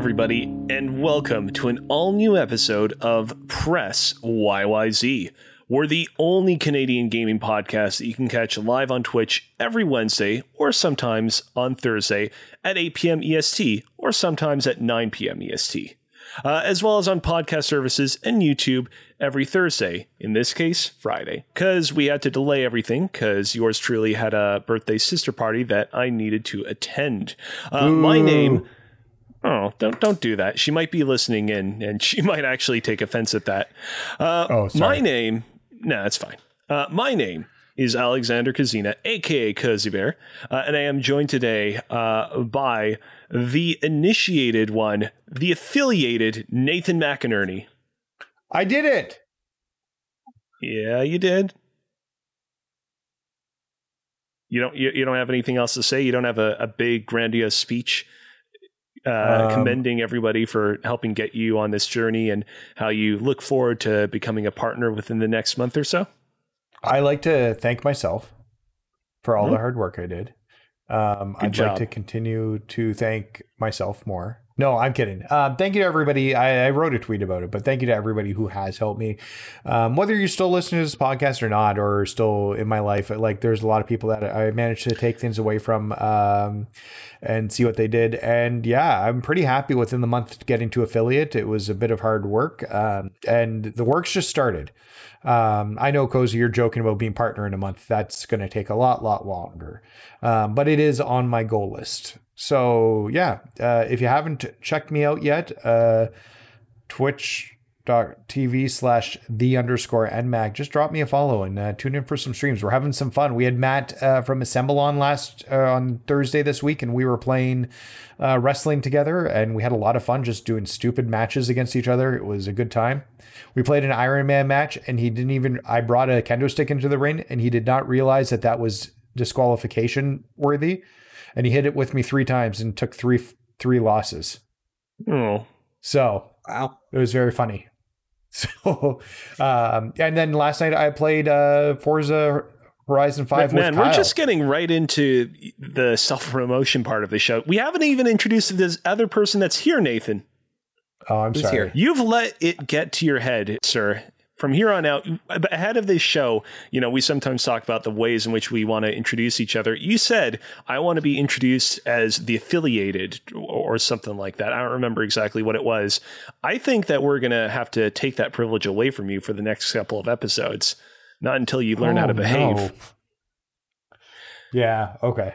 Everybody, and welcome to an all new episode of Press YYZ. We're the only Canadian gaming podcast that you can catch live on Twitch every Wednesday or sometimes on Thursday at 8 p.m. EST or sometimes at 9 p.m. EST, uh, as well as on podcast services and YouTube every Thursday, in this case, Friday. Because we had to delay everything because yours truly had a birthday sister party that I needed to attend. Uh, my name. Oh, don't don't do that. She might be listening in, and she might actually take offense at that. Uh, Oh, sorry. My name, no, it's fine. Uh, my name is Alexander Kazina, aka Cozy Bear, uh, and I am joined today uh, by the initiated one, the affiliated Nathan McInerney. I did it. Yeah, you did. You don't. You, you don't have anything else to say. You don't have a, a big grandiose speech uh, Um, commending everybody for helping get you on this journey and how you look forward to becoming a partner within the next month or so. I like to thank myself for all Mhm. the hard work I did. Um, I'd job. like to continue to thank myself more. No, I'm kidding. Um, thank you to everybody. I, I wrote a tweet about it, but thank you to everybody who has helped me. Um, whether you're still listening to this podcast or not, or still in my life, like there's a lot of people that I managed to take things away from um, and see what they did. And yeah, I'm pretty happy within the month getting to affiliate. It was a bit of hard work, um, and the work's just started. Um, I know, Cozy, you're joking about being partner in a month. That's going to take a lot, lot longer. Um, but it is on my goal list. So yeah, uh, if you haven't checked me out yet, uh, twitch.tv slash the underscore nmag, just drop me a follow and uh, tune in for some streams. We're having some fun. We had Matt uh, from Assemble on last uh, on Thursday this week, and we were playing uh, wrestling together, and we had a lot of fun just doing stupid matches against each other. It was a good time. We played an Iron Man match, and he didn't even. I brought a kendo stick into the ring, and he did not realize that that was disqualification worthy, and he hit it with me three times and took three three losses. Oh, So Wow. it was very funny. So, um, and then last night I played uh, Forza Horizon Five man, with we're just getting right into the self promotion part of the show. We haven't even introduced this other person that's here, Nathan. oh, I'm Who's sorry. here? You've let it get to your head, sir. From here on out, ahead of this show, you know, we sometimes talk about the ways in which we want to introduce each other. You said, I want to be introduced as the affiliated or something like that. I don't remember exactly what it was. I think that we're going to have to take that privilege away from you for the next couple of episodes. Not until you learn how to Oh, behave. no. Yeah. Okay.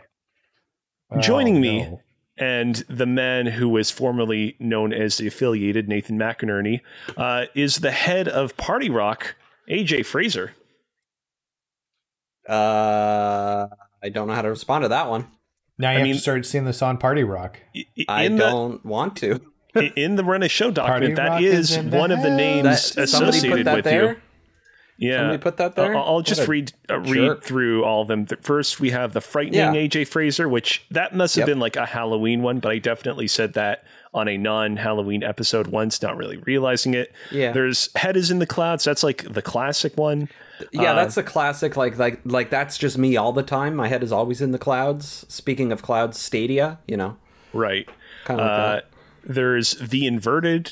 Joining Oh, me no. And the man who was formerly known as the affiliated Nathan McInerney uh, is the head of Party Rock, AJ Fraser. Uh, I don't know how to respond to that one. Now you I have mean- to start seeing this on Party Rock. I- I- I In the don't want to. in the Run a Show document, that Rock is is the one of the names That, somebody associated put that with there. you. Yeah, Somebody put that there. I'll, I'll just read uh, read jerk. through all of them. First, we have the frightening Yeah. AJ Fraser, which that must have Yep. been like a Halloween one, but I definitely said that on a non-Halloween episode once, not really realizing it. Yeah. There's head is in the clouds. That's like the classic one. yeah, uh, that's a classic. Like, like, like that's just me all the time. My head is always in the clouds. Speaking of clouds, Stadia. You know, Right. kind of like Uh, that. there's the inverted,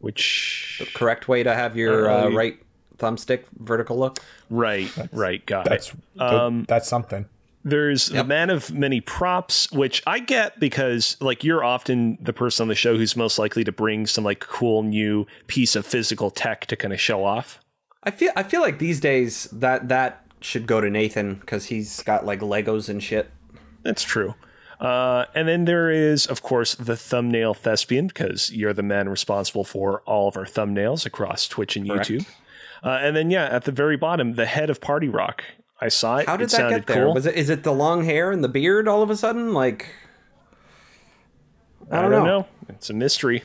which the Correct way to have your uh, uh, right thumbstick vertical look. right, right, got That's it. Um, that's something. There's the Yep. man of many props, which I get because like you're often the person on the show who's most likely to bring some like cool new piece of physical tech to kind of show off. I feel. I feel like these days that that should go to Nathan because he's got like Legos and shit. That's true. Uh, and then there is, of course, the thumbnail thespian because you're the man responsible for all of our thumbnails across Twitch and Correct. YouTube. Uh, and then yeah, at the very bottom, the head of Party Rock. I saw it. How did it that get there? cool. Was it? Is it the long hair and the beard all of a sudden? Like, I I don't, don't know. know. It's a mystery.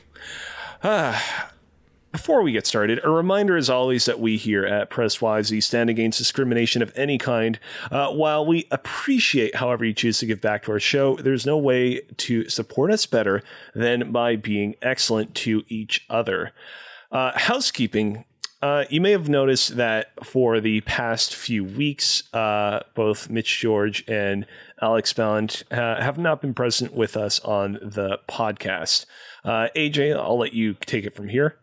Ah, Before we get started, a reminder as always that we here at Press YZ stand against discrimination of any kind. Uh, while we appreciate however you choose to give back to our show, there's no way to support us better than by being excellent to each other. Uh, housekeeping Uh, you may have noticed that for the past few weeks, uh, both Mitch George and Alex Ballant uh, have not been present with us on the podcast. Uh, AJ, I'll let you take it from here.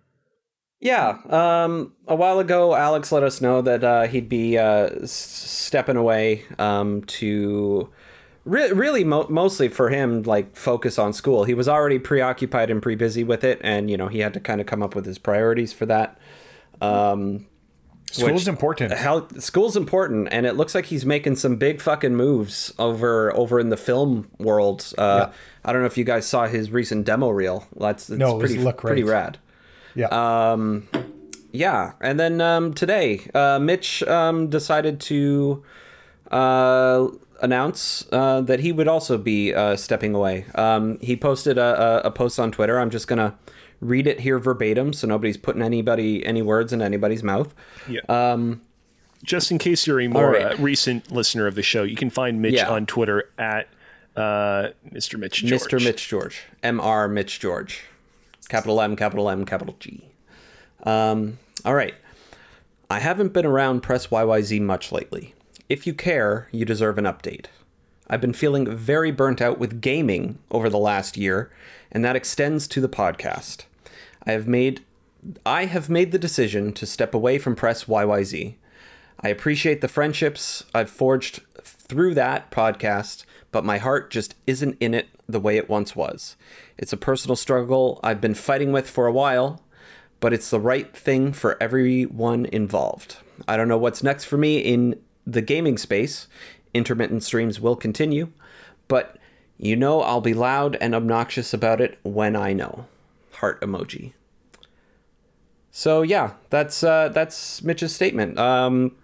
Yeah, um, a while ago, Alex let us know that uh, he'd be stepping away um, to re- really mo- mostly for him, like focus on school. He was already preoccupied and pre busy with it, and you know he had to kind of come up with his priorities for that. Um, School's which- important. how school's important, and it looks like he's making some big fucking moves over over in the film world. Uh, I don't know if you guys saw his recent demo reel. That's, that's No, pretty look pretty rad. Yeah. Um, yeah, and then um, today, uh, Mitch um, decided to uh, announce uh, that he would also be uh, stepping away. Um, he posted a, a, a post on Twitter. I'm just gonna read it here verbatim, so nobody's putting anybody any words in anybody's mouth. Yeah. Um, Just in case you're a more right. uh, recent listener of the show, you can find Mitch Yeah. on Twitter at uh, Mr. Mitch George. Mr. Mitch George, Mr. Mitch George, capital M, capital M, capital G. Um, all right. I haven't been around Press YYZ much lately. If you care, you deserve an update. I've been feeling very burnt out with gaming over the last year, and that extends to the podcast. I have made I have made the decision to step away from Press YYZ. I appreciate the friendships I've forged through that podcast, but my heart just isn't in it the way it once was. It's a personal struggle I've been fighting with for a while, but it's the right thing for everyone involved. I don't know what's next for me in the gaming space. Intermittent streams will continue, but you know I'll be loud and obnoxious about it when I know. Heart emoji. So yeah, that's uh, that's Mitch's statement. Um,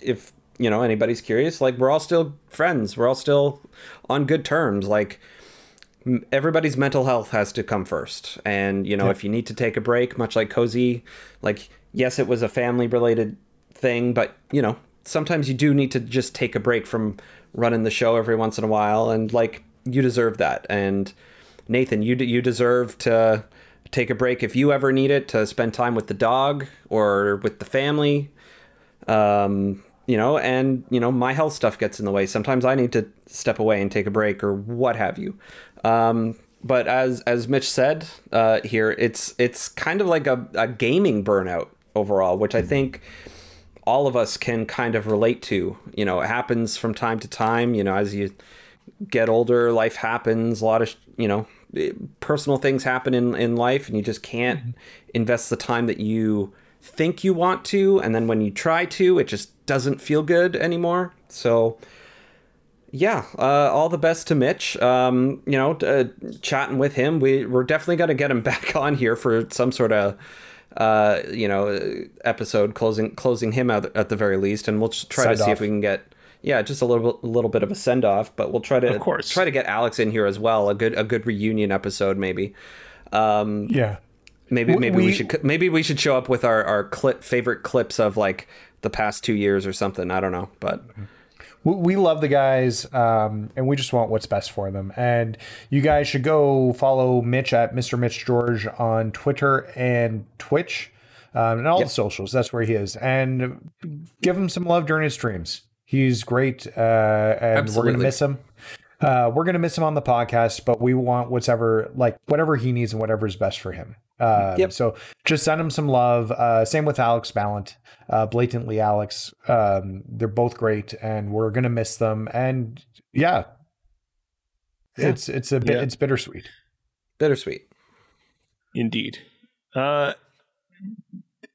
if you know anybody's curious, like we're all still friends. We're all still on good terms. Like everybody's mental health has to come first. And you know, if you need to take a break, much like Cozy, like yes, it was a family related thing, but you know, sometimes you do need to just take a break from running the show every once in a while, and like you deserve that. And Nathan, you you deserve to take a break if you ever need it to spend time with the dog or with the family. Um, you know, and you know, my health stuff gets in the way. Sometimes I need to step away and take a break or what have you. Um, but as as Mitch said uh, here, it's it's kind of like a, a gaming burnout overall, which I think all of us can kind of relate to. You know, it happens from time to time. You know, as you get older, life happens. A lot of you know personal things happen in in life, and you just can't invest the time that you think you want to. And then when you try to, it just doesn't feel good anymore. So. Yeah, uh, all the best to Mitch. Um, you know, uh, chatting with him, we we're definitely gonna get him back on here for some sort of, uh, you know, episode closing closing him out at the very least, and we'll just try to Send see if we can get yeah, just a little a little bit of a send off, but we'll try to Of course. try to get Alex in here as well. A good a good reunion episode maybe. Um, yeah. maybe We- maybe we, we- should maybe we should show up with our our clip favorite clips of like the past two years or something. I don't know, but we, we love the guys um, and we just want what's best for them and you guys should go follow mitch at mr mitch george on twitter and twitch um, and all the socials that's where he is and give him some love during his streams he's great uh, and we're gonna miss him. Uh, we're gonna miss him on the podcast but we want whatever like whatever he needs and whatever is best for him. Uh, Yep. so just send him some love. Uh, same with alex ballant uh, blatantly alex. Um, they're both great and we're gonna miss them. And yeah, it's it's a bit Yeah. it's bittersweet. Bittersweet. Indeed. Uh,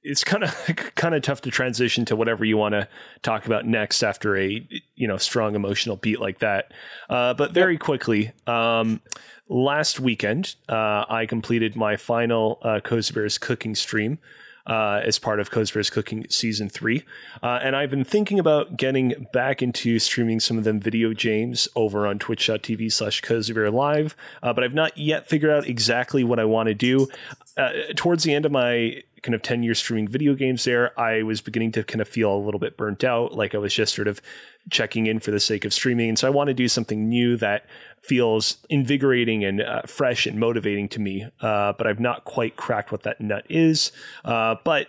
it's kind of kind of tough to transition to whatever you want to talk about next after a you know strong emotional beat like that. Uh, but very quickly, um, last weekend uh, I completed my final uh, Cozy Bears cooking stream. Uh, as part of Cozy Bears Cooking Season 3. Uh, and I've been thinking about getting back into streaming some of them video games over on twitch.tv slash Cozy Bear Live, uh, but I've not yet figured out exactly what I want to do. Uh, towards the end of my kind of 10 years streaming video games there, I was beginning to kind of feel a little bit burnt out, like I was just sort of checking in for the sake of streaming. And so I want to do something new that feels invigorating and uh, fresh and motivating to me. Uh, but I've not quite cracked what that nut is. Uh, but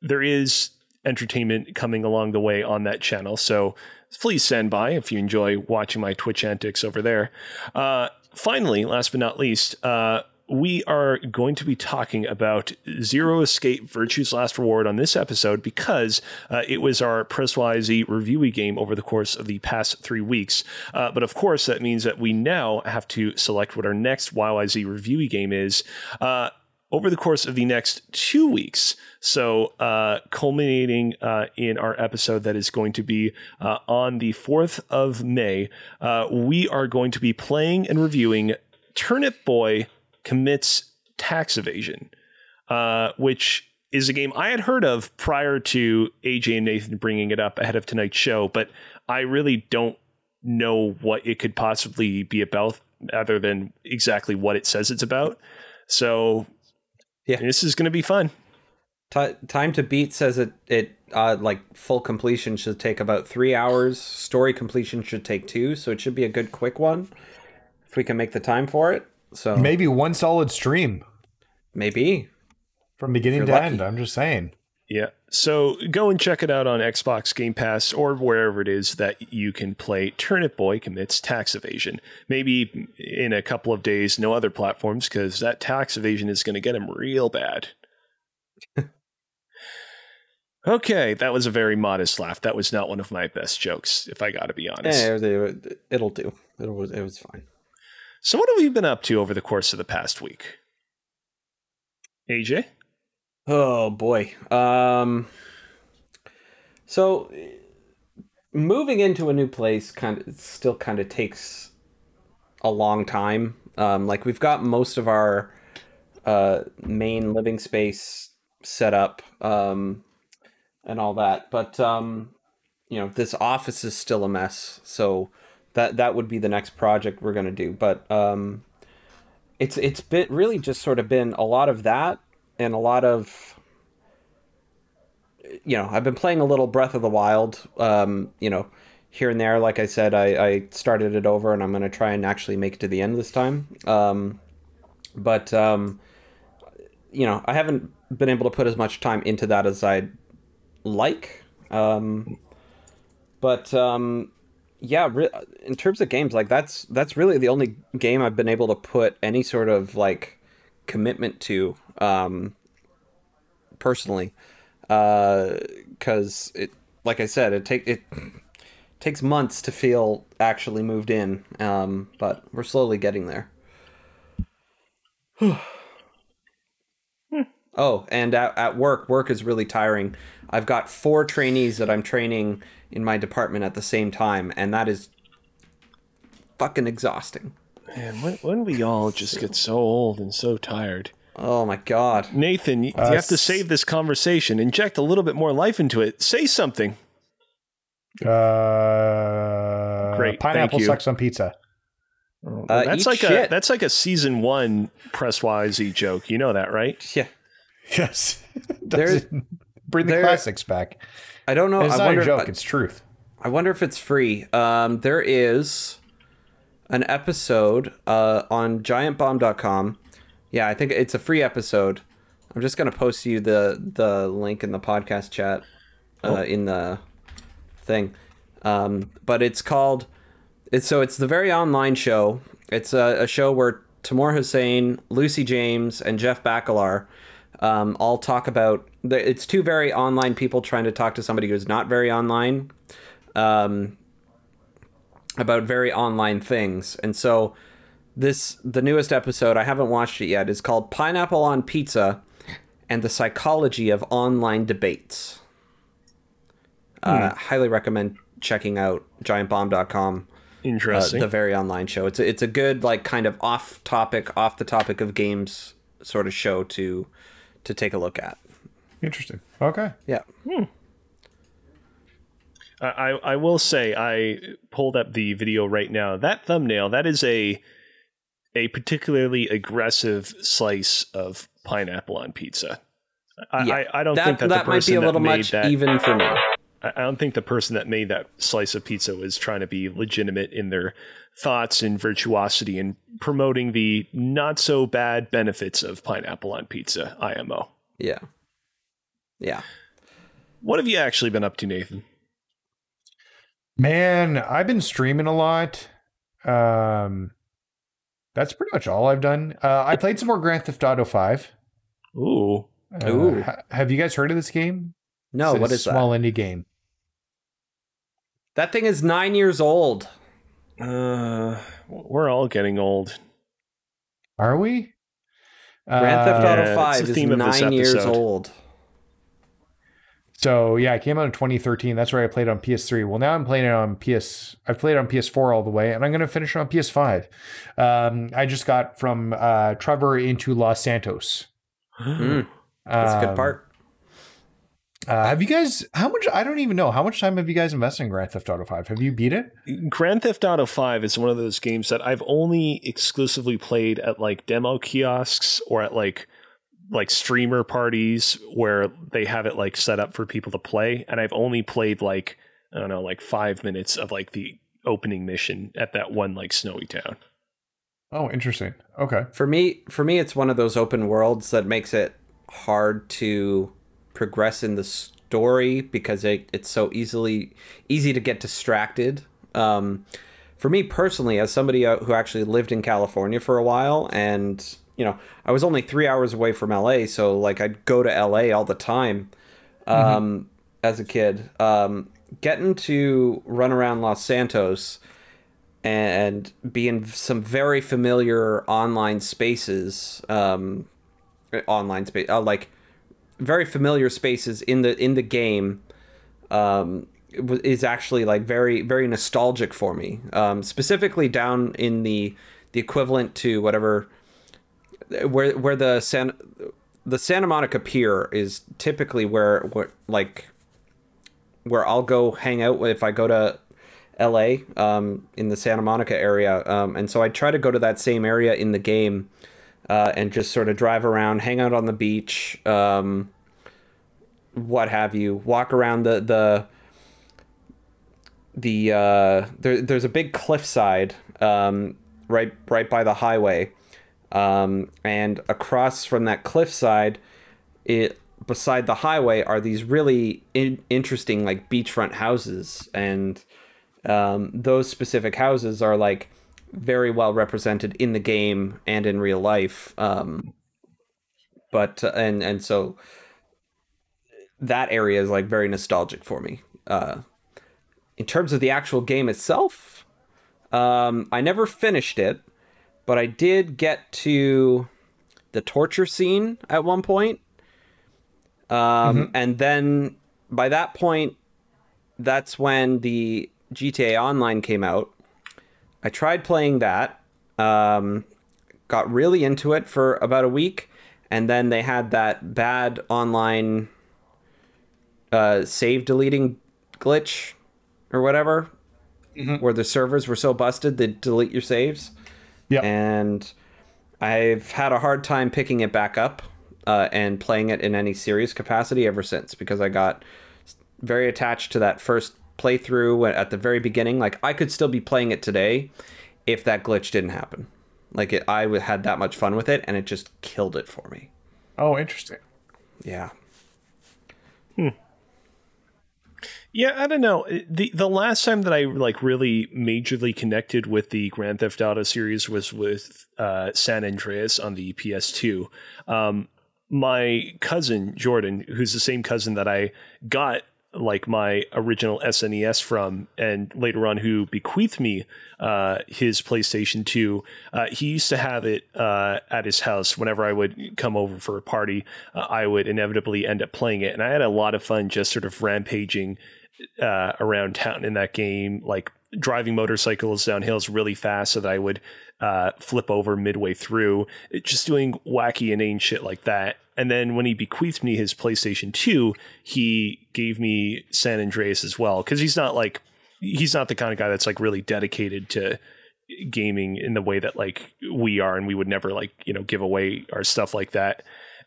there is entertainment coming along the way on that channel. So please send by if you enjoy watching my Twitch antics over there. Uh, finally, last but not least, uh, we are going to be talking about Zero Escape Virtue's Last Reward on this episode because uh, it was our Press YZ reviewy game over the course of the past three weeks. Uh, but of course, that means that we now have to select what our next YYZ reviewy game is. Uh, over the course of the next two weeks. So, uh, culminating uh, in our episode that is going to be uh, on the 4th of May, we are going to be playing and reviewing Turnip Boy Commits Tax Evasion, uh, which is a game I had heard of prior to AJ and Nathan bringing it up ahead of tonight's show, but I really don't know what it could possibly be about other than exactly what it says it's about. So Yeah. this is going to be fun. Ti time to beat says it it uh, like full completion should take about three hours. Story completion should take two, so it should be a good quick one if we can make the time for it. So Maybe one solid stream maybe from beginning to you're end. I'm just saying. Yeah. So go and check it out on Xbox Game Pass or wherever it is that you can play Turnip Boy Commits Tax Evasion. Maybe in a couple of days, no other platforms, because that tax evasion is going to get him real bad. okay, that was a very modest laugh. That was not one of my best jokes, if I got to be honest. Eh, it- it'll do. It was it was fine. So, what have we been up to over the course of the past week? AJ? Oh boy. Um so moving into a new place kind of still kind of takes a long time. Um like we've got most of our uh main living space set up um and all that, but um you know, this office is still a mess. So that that would be the next project we're to do, but um it's it's been really just sort of been a lot of that and a lot of you know i've been playing a little breath of the wild um you know here and there. Like i said i, I started it over and i'm going to try and actually make it to the end this time. Um but um you know i haven't been able to put as much time into that as i'd like. Um but um yeah re- in terms of games like that's that's really the only game i've been able to put any sort of like commitment to um personally. Because it like i said it take it takes months to feel actually moved in um but we're slowly getting there. Oh and at, at work work is really tiring i've got four trainees that i'm training in my department at the same time and that is fucking exhausting Man, when, when we all just get so old and so tired. oh my god Nathan, you, you Uh, have to save this conversation, inject a little bit more life into it. Say something. Uh, Great, Pineapple thank you. sucks on pizza. Uh, that's eat like a that's like a season one press YZ joke. You know that, right? yeah Yes. There- Doesn't bring the there- classics back. i don't know It's I not wonder, a joke. it's truth. I wonder if it's free. Um, there is an episode uh, on giantbomb.com. Yeah, I think it's a free episode. I'm just gonna post you the the link in the podcast chat uh, in the thing. Um, but it's called it's so it's the very online show. It's a, a show where Tamoor Hussain, Lucy James, and Jeff Bakalar um, all talk about. It's two very online people trying to talk to somebody who's not very online um, about very online things. And so this the newest episode I haven't watched it yet is called Pineapple on Pizza and the Psychology of Online Debates. Uh, highly recommend checking out giantbomb.com uh, the very online show. It's a, it's a good like kind of off topic, off the topic of games sort of show to to take a look at. Interesting. Okay. Yeah. Hmm. I, I I will say I pulled up the video right now. That thumbnail that is a a particularly aggressive slice of pineapple on pizza. I, Yeah. I, I don't That think that, that the might be a little much that even for me. I I don't think the person that made that slice of pizza was trying to be legitimate in their thoughts and virtuosity and promoting the not so bad benefits of pineapple on pizza. IMO. Yeah. Yeah. What have you actually been up to, Nathan? Man, I've been streaming a lot. Um, that's pretty much all I've done. Uh, I played some more Grand Theft Auto Five. Ooh. Uh, Ooh. ha- have you guys heard of this game? No, It's a what is small that? indie game? That thing is nine years old. Uh, we're all getting old. Are we? Grand Theft Auto it's Five the is theme of this nine years old. So yeah, it came out in 2013. That's where I played on PS3. Well, now I'm playing it on PS. I've played it on PS4 all the way, and I'm going to finish it on PS5. Um, I just got from uh, Trevor into Los Santos. Mm, that's a good Um, part. Uh, have you guys? How much? I don't even know. How much time have you guys invested in Grand Theft Auto Five? Have you beat it? Grand Theft Auto 5 is one of those games that I've only exclusively played at like demo kiosks or at like like streamer parties where they have it like set up for people to play and I've only played like I don't know like 5 minutes of like the opening mission at that one like snowy town. Oh, interesting. Okay. For me, for me, it's one of those open worlds that makes it hard to progress in the story because it, it's so easily easy to get distracted. Um, for me personally, as somebody uh, who actually lived in California for a while, and you know, I was only three hours away from LA, so like I'd go to LA all the time um, as a kid. Um, getting to run around Los Santos and be in some very familiar online spaces um online space uh, like very familiar spaces in the in the game um is actually like very very nostalgic for me um specifically down in the the equivalent to whatever where where the san the santa monica pier is typically where where like where i'll go hang out if i go to LA um, in the Santa Monica area. Um, and so I try to go to that same area in the game uh, and just sort of drive around, hang out on the beach, um, what have you, walk around the, the, the uh, there, there's a big cliffside um, right right by the highway, um, and across from that cliffside, it beside the highway are these really in- interesting like beachfront houses, and um, those specific houses are like very well represented in the game and in real life. Um, but uh, and and so that area is like very nostalgic for me. Uh, in terms of the actual game itself, um, I never finished it, but I did get to the torture scene at one point. Um, And then by that point, that's when the GTA Online came out. I tried playing that, um, got really into it for about a week, and then they had that bad online uh, save deleting glitch or whatever, where the servers were so busted they delete your saves. Yeah. And I've had a hard time picking it back up uh, and playing it in any serious capacity ever since because I got very attached to that first playthrough at the very beginning. Like I could still be playing it today if that glitch didn't happen. Like it, I had that much fun with it, and it just killed it for me. Oh, interesting. Yeah. Yeah, I don't know. the The last time that I like really majorly connected with the Grand Theft Auto series was with uh, San Andreas on the PS2. Um, my cousin Jordan, who's the same cousin that I got like my original SNES from, and later on who bequeathed me uh, his PlayStation 2. Uh, he used to have it uh, at his house whenever I would come over for a party. Uh, I would inevitably end up playing it, and I had a lot of fun just sort of rampaging uh, around town in that game, like driving motorcycles down hills really fast so that I would uh, flip over midway through, it- just doing wacky, inane shit like that. And then when he bequeathed me his PlayStation 2, he gave me San Andreas as well. Cause he's not like, he's not the kind of guy that's like really dedicated to gaming in the way that like we are. And we would never like, you know, give away our stuff like that.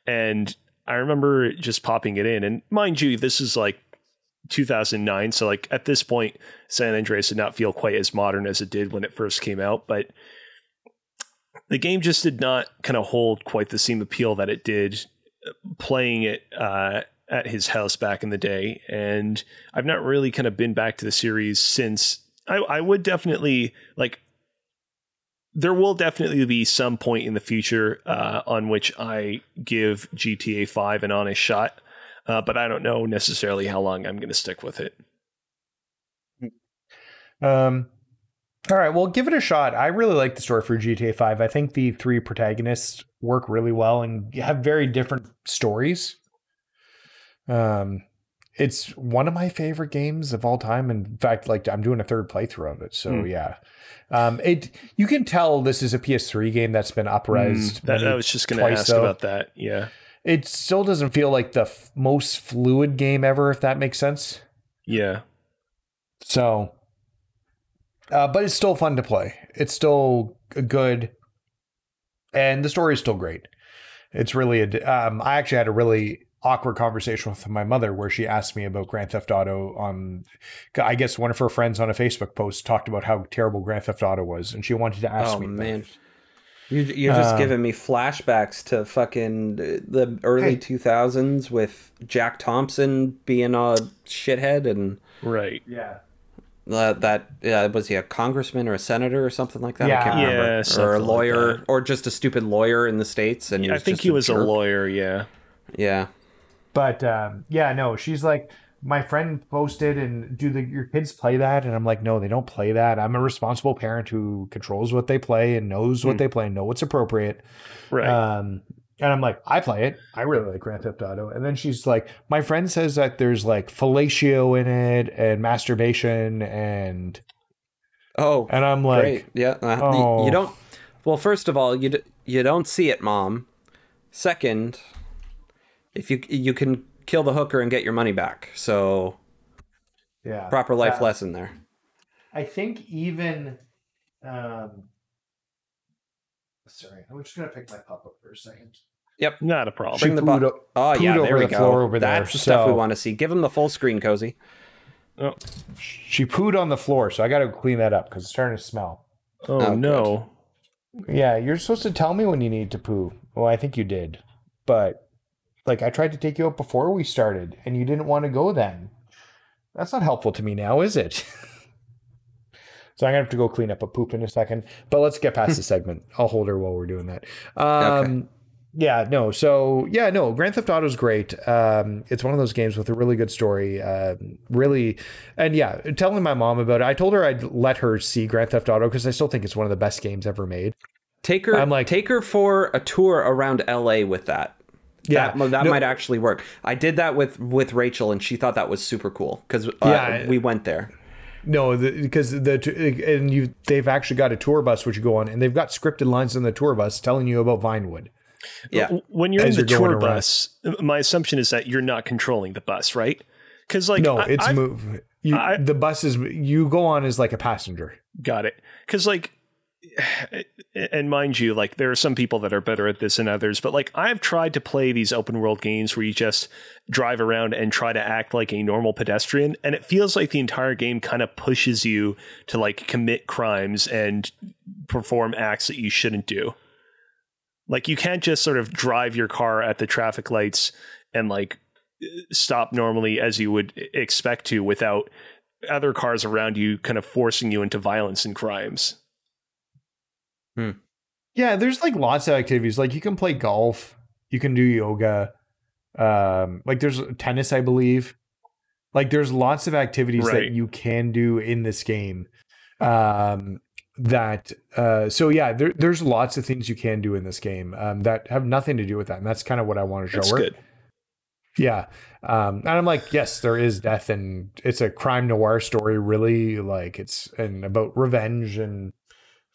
And I remember just popping it in. And mind you, this is like 2009. So like at this point, San Andreas did not feel quite as modern as it did when it first came out, but the game just did not kind of hold quite the same appeal that it did uh, playing it uh, at his house back in the day, and I've not really kind of been back to the series since. I, I would definitely like. There will definitely be some point in the future uh, on which I give GTA Five an honest shot, uh, but I don't know necessarily how long I'm going to stick with it. Um, all right, well, give it a shot. I really like the story for GTA 5. I think the three protagonists work really well and have very different stories. Um, it's one of my favorite games of all time. In fact, like I'm doing a third playthrough of it. So Hmm. yeah, um, it you can tell this is a PS3 game that's been uprised. Mm, that, I was just going to ask though. about that. Yeah, It still doesn't feel like the f- most fluid game ever, if that makes sense. yeah, So, uh, but it's still fun to play. It's still good, and the story is still great. It's really a. Um, I actually had a really awkward conversation with my mother where she asked me about Grand Theft Auto. On, I guess one of her friends on a Facebook post talked about how terrible Grand Theft Auto was, and she wanted to ask Oh me. man, it. You, you're just Uh, giving me flashbacks to fucking the early Hey. two thousands with Jack Thompson being a shithead and right. Yeah. uh, that uh, was he a congressman or a senator or something like that? Yeah. I can't remember. Yeah, or a lawyer that. or just a stupid lawyer in the states. And he I think just he was a lawyer. Yeah. Yeah. But um, yeah, no, she's like, my friend posted, and do the, your kids play that? And I'm like, no, they don't play that. I'm a responsible parent who controls what they play and knows what Hmm. they play and know what's appropriate. Right. Um, and I'm like, I play it. I really like Grand Theft Auto. And then she's like, my friend says that there's like fellatio in it and masturbation and Oh, and I'm like, great. Yeah. Uh, oh. You don't. Well, first of all, you d- you don't see it, mom. Second, if you you can kill the hooker and get your money back, so yeah, proper life Uh, lesson there. I think even, um, sorry, I'm just gonna pick my pup up for a second. Yep, Not a problem. Bring the pooed bu- o- Oh pooed yeah, there we the go. floor over there, That's the stuff we want to see. Give him the full screen, cozy. Oh, She pooed on the floor, so I got to clean that up because it's starting to smell. oh, Oh, no. Yeah, you're supposed to tell me when you need to poo. Well, I think you did, but like I tried to take you out before we started, and you didn't want to go then. That's not helpful to me now, is it? so I'm gonna have to go clean up a poop in a second. But let's get past the segment. I'll hold her while we're doing that. Um, Yeah, no. So yeah, no. Grand Theft Auto is great. Um, it's one of those games with a really good story. Um, really, and yeah, telling my mom about it. I told her I'd let her see Grand Theft Auto because I still think it's one of the best games ever made. Take her. I'm like- take her for a tour around L.A. with that. Yeah, that, that no- might actually work. I did that with with Rachel, and she thought that was super cool because uh, Yeah. we went there. No, the, because the t- and you they've actually got a tour bus which you go on, and they've got scripted lines on the tour bus telling you about Vinewood. Yeah, When you're As in the you're going tour around. bus, my assumption is that you're not controlling the bus, right? Because like, no, I- it's I've- move. You, I- the bus is you go on as like a passenger. Got it. Because, like, and mind you, like, there are some people that are better at this than others, but like, I've tried to play these open world games where you just drive around and try to act like a normal pedestrian, and it feels like the entire game kind of pushes you to like commit crimes and perform acts that you shouldn't do. Like, you can't just sort of drive your car at the traffic lights and like stop normally as you would expect to without other cars around you kind of forcing you into violence and crimes. Yeah, there's like lots of activities. Like you can play golf, you can do yoga, um, like there's tennis, I believe. Like there's lots of activities Right. that you can do in this game. Um, that uh, so yeah, there, there's lots of things you can do in this game um, that have nothing to do with that, and that's kind of what I want to show That's her. good. Yeah. Um, and I'm like, yes, there is death and it's a crime noir story, really. Like it's and about revenge and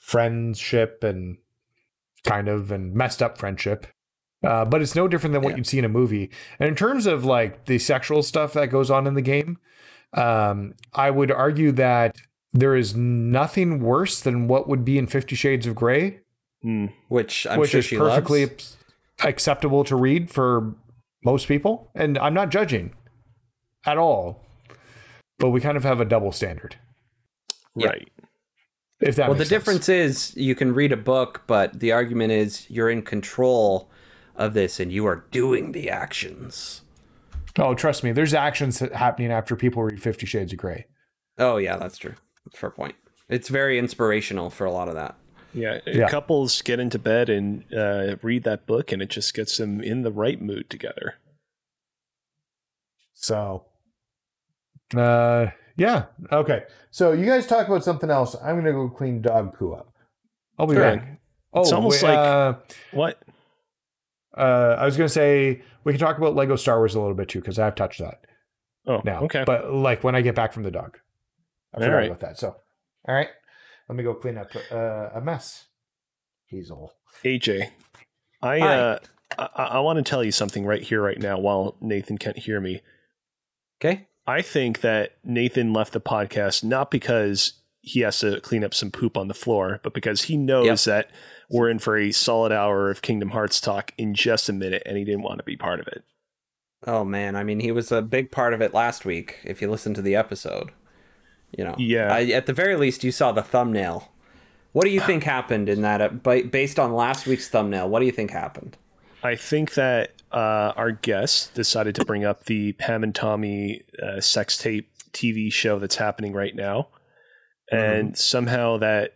friendship and kind of and messed up friendship. Uh, but it's no different than what Yeah. you'd see in a movie. And in terms of like the sexual stuff that goes on in the game, um, I would argue that there is nothing worse than what would be in Fifty Shades of Grey Hmm. which I'm which sure is she perfectly loves. acceptable to read for most people. And I'm not judging at all. But we kind of have a double standard. Yeah. Right. If that Well, the sense. difference is you can read a book, but the argument is you're in control of this and you are doing the actions. Oh, trust me, there's actions happening after people read Fifty Shades of Grey. Oh yeah, that's true. That's a fair point. It's very inspirational for a lot of that. Yeah, Yeah. couples get into bed and uh, read that book, and it just gets them in the right mood together. So, uh, yeah, okay. So you guys talk about something else. I'm gonna go clean dog poo up. I'll be Sure. back. Oh, It's almost wait, like- uh, What? uh, I was gonna say we can talk about Lego Star Wars a little bit too because I've touched that Oh, now. okay. but like when I get back from the dog, I All forgot right. about that. So, all right, let me go clean up uh, a mess. Hazel. AJ, I uh, I, I want to tell you something right here, right now, while Nathan can't hear me. Okay. I think that Nathan left the podcast not because he has to clean up some poop on the floor, but because he knows that we're in for a solid hour of Kingdom Hearts talk in just a minute, and he didn't want to be part of it. Oh man, I mean, he was a big part of it last week. If you listen to the episode, you know, Yeah. I, at the very least, you saw the thumbnail. What do you think happened in that? uh, Based on last week's thumbnail, what do you think happened? I think that uh, our guest decided to bring up the Pam and Tommy uh, sex tape TV show that's happening right now, and somehow that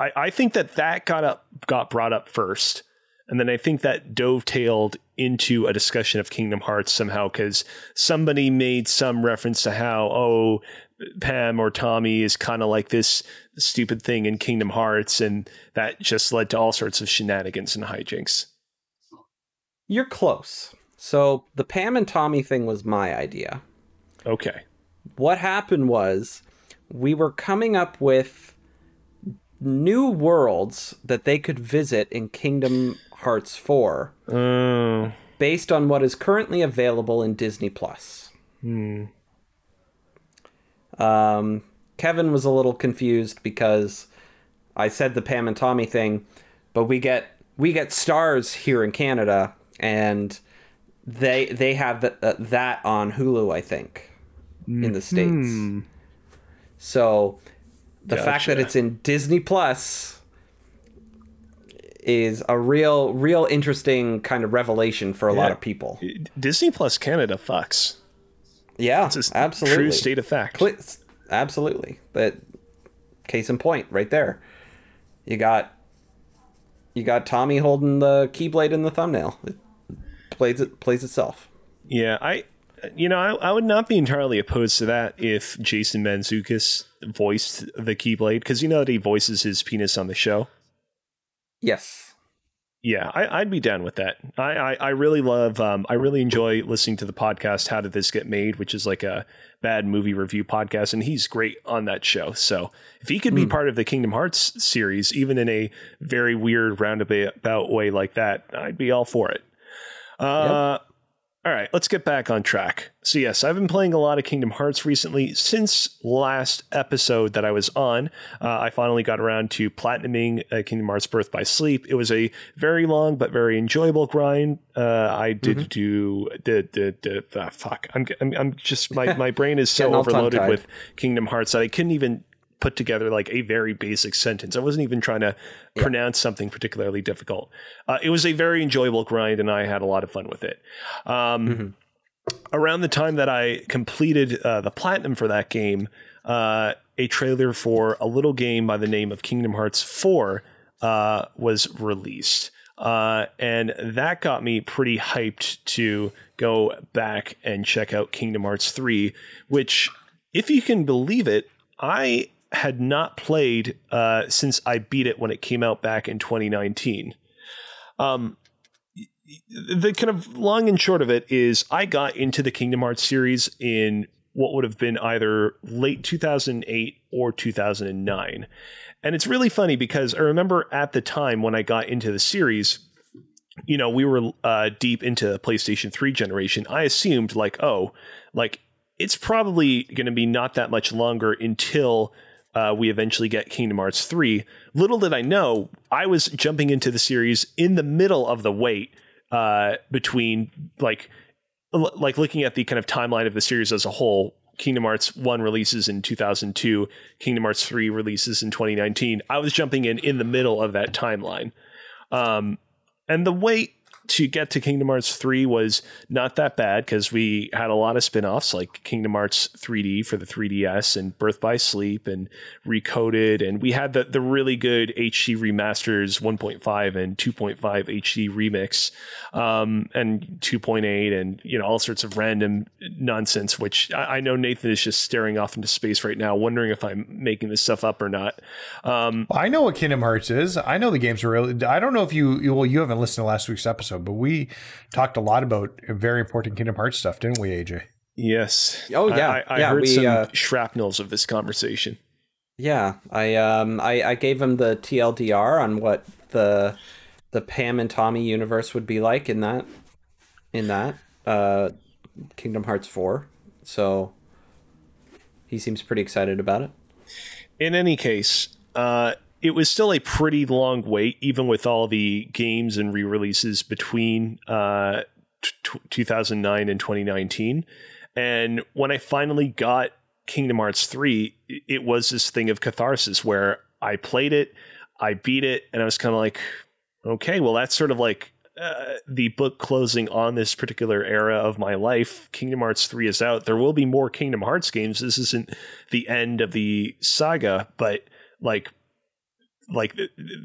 I, I think that that got up got brought up first, and then I think that dovetailed into a discussion of Kingdom Hearts somehow because somebody made some reference to how oh Pam or Tommy is kind of like this stupid thing in Kingdom Hearts, and that just led to all sorts of shenanigans and hijinks. You're close. So the Pam and Tommy thing was my idea. Okay. What happened was we were coming up with new worlds that they could visit in Kingdom Hearts 4 Oh. based on what is currently available in Disney Plus. Hmm. Um, Kevin was a little confused because I said the Pam and Tommy thing, but we get we get stars here in Canada, and they they have th- uh, that on Hulu, I think, in the states. Hmm. So the fact that it's in Disney Plus is a real real interesting kind of revelation for a lot of people. Disney Plus Canada fucks. Yeah, It's a absolutely. true state of fact. Absolutely. But case in point, right there. You got you got Tommy holding the keyblade in the thumbnail. It plays it plays itself. Yeah, I, you know, I, I would not be entirely opposed to that if Jason Mantzoukas voiced the Keyblade because you know that he voices his penis on the show. Yes. Yeah, I, I'd be down with that. I, I, I really love, um, I really enjoy listening to the podcast "How Did This Get Made," which is like a bad movie review podcast, and he's great on that show. So if he could be part of the Kingdom Hearts series, even in a very weird roundabout way like that, I'd be all for it. Uh, All right, let's get back on track. So, yes, I've been playing a lot of Kingdom Hearts recently. Since last episode that I was on, uh, I finally got around to platinuming uh, Kingdom Hearts Birth by Sleep. It was a very long but very enjoyable grind. Uh, I did do the the the fuck. I'm, I'm I'm just my my brain is so overloaded with Kingdom Hearts that I couldn't even put together like a very basic sentence. I wasn't even trying to pronounce something particularly difficult. Uh, it was a very enjoyable grind, and I had a lot of fun with it. Um, Around the time that I completed uh, the platinum for that game, uh, a trailer for a little game by the name of Kingdom Hearts 4 uh, was released. Uh, and that got me pretty hyped to go back and check out Kingdom Hearts 3, which, if you can believe it, I had not played uh, since I beat it when it came out back in 2019. Um, the kind of long and short of it is I got into the Kingdom Hearts series in what would have been either late 2008 or 2009. And it's really funny because I remember at the time when I got into the series, you know, we were uh, deep into the PlayStation 3 generation. I assumed, like, oh, like it's probably going to be not that much longer until uh, we eventually get Kingdom Hearts 3. Little did I know, I was jumping into the series in the middle of the wait uh, between like l- like looking at the kind of timeline of the series as a whole. Kingdom Hearts 1 releases in 2002, Kingdom Hearts 3 releases in 2019. I was jumping in in the middle of that timeline. Um, and the wait to get to Kingdom Hearts 3 was not that bad because we had a lot of spin offs like Kingdom Hearts 3D for the 3DS and Birth by Sleep and Recoded. And we had the, the really good HD remasters 1.5 and 2.5 HD remix um, and 2.8 and, you know, all sorts of random nonsense, which I, I, know Nathan is just staring off into space right now, wondering if I'm making this stuff up or not. Um, I know what Kingdom Hearts is. I know the games are really, I don't know if you, well, you haven't listened to last week's episode episode, but we talked a lot about very important Kingdom Hearts stuff, didn't we, AJ? Yes. Oh yeah. I, I yeah, heard we, some uh, shrapnels of this conversation. Yeah, I um I, I gave him the TLDR on what the the Pam and Tommy universe would be like in that in that uh Kingdom Hearts 4. So he seems pretty excited about it. In any case, uh it was still a pretty long wait, even with all the games and re releases between uh, t- 2009 and 2019. And when I finally got Kingdom Hearts 3, it was this thing of catharsis where I played it, I beat it, and I was kind of like, okay, well, that's sort of like uh, the book closing on this particular era of my life. Kingdom Hearts 3 is out. There will be more Kingdom Hearts games. This isn't the end of the saga, but like like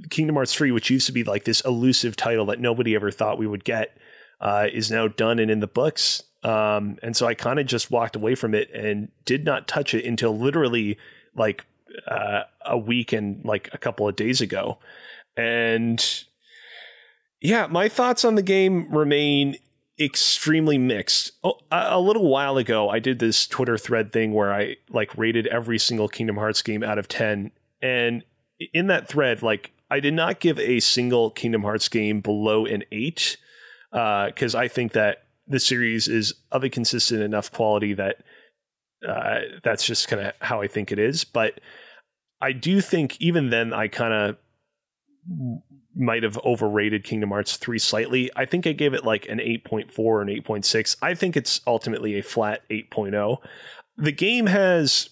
Kingdom Hearts 3, which used to be like this elusive title that nobody ever thought we would get, uh, is now done and in the books. Um, and so I kind of just walked away from it and did not touch it until literally like uh, a week and like a couple of days ago. And yeah, my thoughts on the game remain extremely mixed. Oh, a little while ago, I did this Twitter thread thing where I like rated every single Kingdom Hearts game out of 10. And in that thread, like I did not give a single Kingdom Hearts game below an eight because uh, I think that the series is of a consistent enough quality that uh, that's just kind of how I think it is. But I do think even then I kind of might have overrated Kingdom Hearts 3 slightly. I think I gave it like an 8.4 or an 8.6. I think it's ultimately a flat 8.0. The game has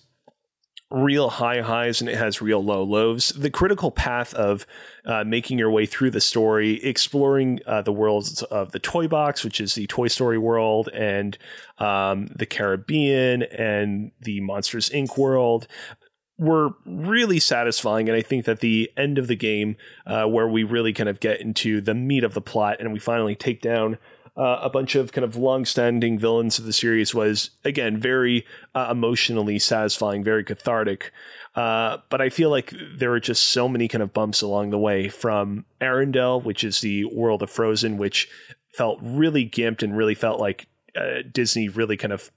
real high highs and it has real low lows. The critical path of uh, making your way through the story, exploring uh, the worlds of the Toy Box, which is the Toy Story world, and um, the Caribbean and the Monsters Inc. world, were really satisfying. And I think that the end of the game, uh, where we really kind of get into the meat of the plot and we finally take down uh, a bunch of kind of long-standing villains of the series was again very uh, emotionally satisfying, very cathartic. Uh, but I feel like there were just so many kind of bumps along the way from Arendelle, which is the world of Frozen, which felt really gimped and really felt like uh, Disney really kind of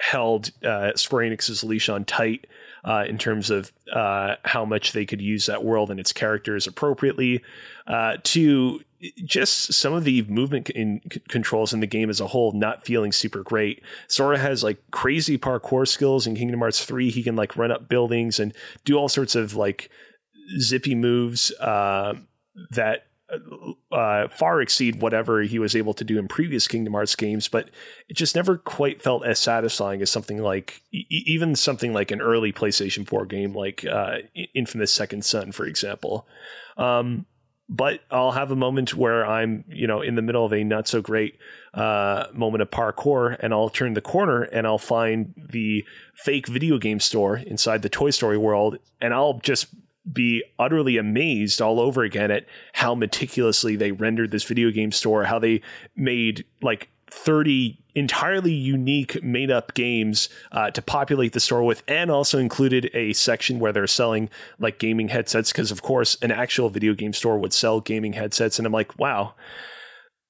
held uh, Square Enix's leash on tight uh, in terms of uh, how much they could use that world and its characters appropriately. Uh, to just some of the movement in c- controls in the game as a whole not feeling super great. Sora has like crazy parkour skills in Kingdom Hearts 3. He can like run up buildings and do all sorts of like zippy moves uh, that uh, far exceed whatever he was able to do in previous Kingdom Hearts games, but it just never quite felt as satisfying as something like e- even something like an early PlayStation 4 game like uh, Infamous Second Son, for example. Um, but I'll have a moment where I'm, you know, in the middle of a not so great uh, moment of parkour, and I'll turn the corner and I'll find the fake video game store inside the Toy Story world, and I'll just be utterly amazed all over again at how meticulously they rendered this video game store, how they made like 30 entirely unique made up games uh, to populate the store with, and also included a section where they're selling like gaming headsets. Because, of course, an actual video game store would sell gaming headsets. And I'm like, wow,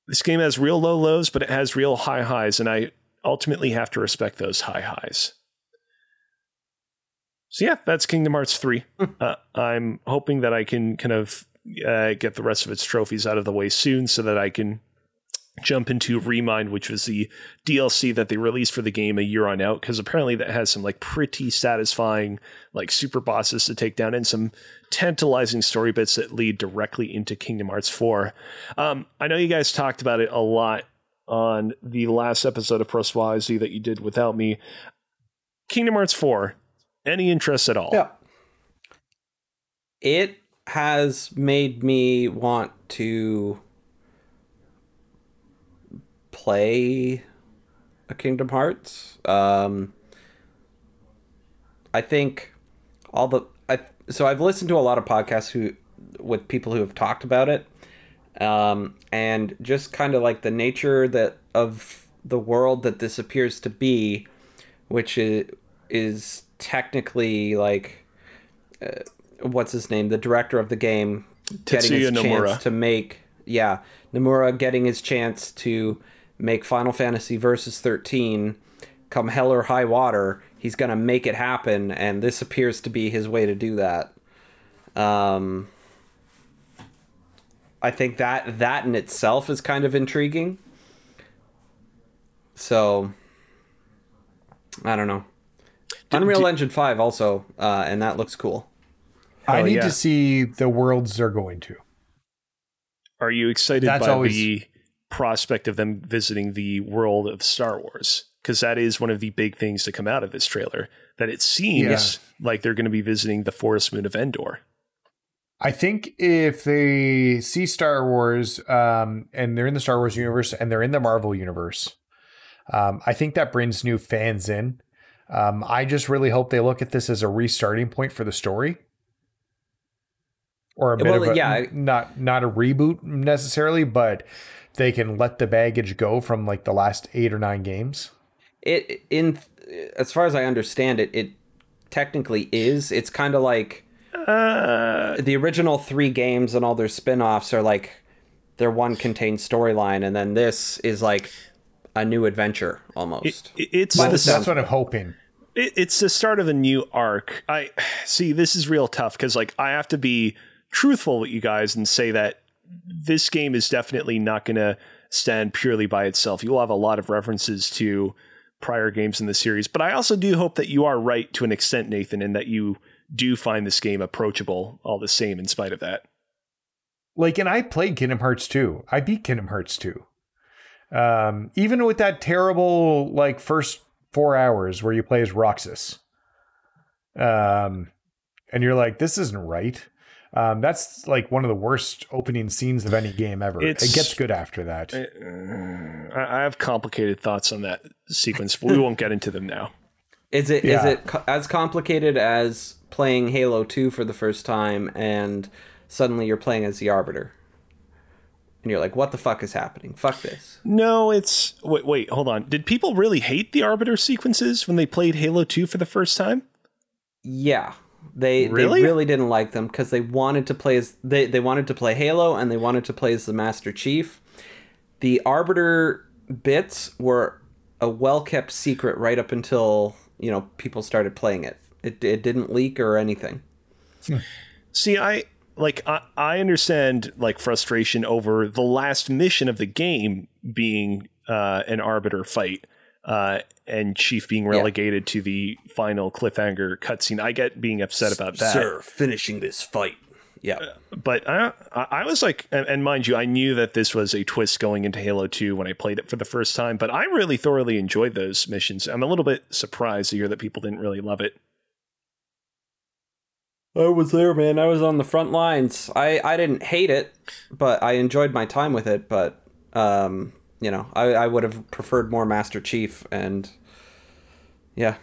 this game has real low lows, but it has real high highs. And I ultimately have to respect those high highs. So yeah, that's Kingdom Hearts three. Hmm. uh, I'm hoping that I can kind of uh, get the rest of its trophies out of the way soon, so that I can jump into Remind, which was the DLC that they released for the game a year on out, because apparently that has some like pretty satisfying like super bosses to take down and some tantalizing story bits that lead directly into Kingdom Hearts 4. Um, I know you guys talked about it a lot on the last episode of Press YZ that you did without me. Kingdom Hearts 4 any interest at all? Yeah. It has made me want to play a Kingdom Hearts. Um, I think all the I so I've listened to a lot of podcasts who with people who have talked about it, um, and just kind of like the nature that of the world that this appears to be, which is is technically like uh, what's his name, the director of the game, getting his Nomura. chance to make yeah Nomura getting his chance to make Final Fantasy Versus 13 come hell or high water. He's gonna make it happen, and this appears to be his way to do that. Um, I think that that in itself is kind of intriguing. So, I don't know. Unreal do- Engine Five also, uh, and that looks cool. I Oh, need yeah. to see the worlds they're going to. Are you excited That's by always- the prospect of them visiting the world of Star Wars? Because that is one of the big things to come out of this trailer. That it seems like they're going to be visiting the forest moon of Endor. I think if they see Star Wars um, and they're in the Star Wars universe and they're in the Marvel universe, um, I think that brings new fans in. Um, I just really hope they look at this as a restarting point for the story, or a bit Well, of a, yeah. not not a reboot necessarily, but they can let the baggage go from like the last eight or nine games. It in as far as I understand it, it technically is. It's kind of like Uh, the original three games and all their spin-offs are like their one contained storyline, and then this is like a new adventure almost. it- it's By the the That's what I'm hoping. it, it's the start of a new arc. I see this is real tough because like I have to be truthful with you guys and say that this game is definitely not going to stand purely by itself. You'll have a lot of references to prior games in the series, but I also do hope that you are right to an extent, Nathan, and that you do find this game approachable all the same in spite of that. Like, and I played Kingdom Hearts 2. I beat Kingdom Hearts 2. Um, even with that terrible, like, first four hours where you play as Roxas. Um, and you're like, this isn't right. Um, that's like one of the worst opening scenes of any game ever. It's- it gets good after that. I, I have complicated thoughts on that sequence, but we won't get into them now. Is it is Yeah. it co- as complicated as playing Halo 2 for the first time and suddenly you're playing as the Arbiter? And you're like, what the fuck is happening? Fuck this. No, it's wait, wait, hold on. Did people really hate the Arbiter sequences when they played Halo 2 for the first time? Yeah. They Really? they really didn't like them because they wanted to play as they, they wanted to play Halo and they wanted to play as the Master Chief. The Arbiter bits were a well kept secret right up until, you know, people started playing it. It it didn't leak or anything. See, I like I, I understand like frustration over the last mission of the game being uh, an arbiter fight uh, and Chief being relegated to the final cliffhanger cutscene. I get being upset about that. Sir, finishing this fight. Yeah. but I, I I was like, and, and mind you, I knew that this was a twist going into Halo 2 when I played it for the first time, but I really thoroughly enjoyed those missions. I'm a little bit surprised to hear that people didn't really love it. I was there, man. I was on the front lines. I, I didn't hate it, but I enjoyed my time with it. But, um, you know, I, I would have preferred more Master Chief. And, yeah.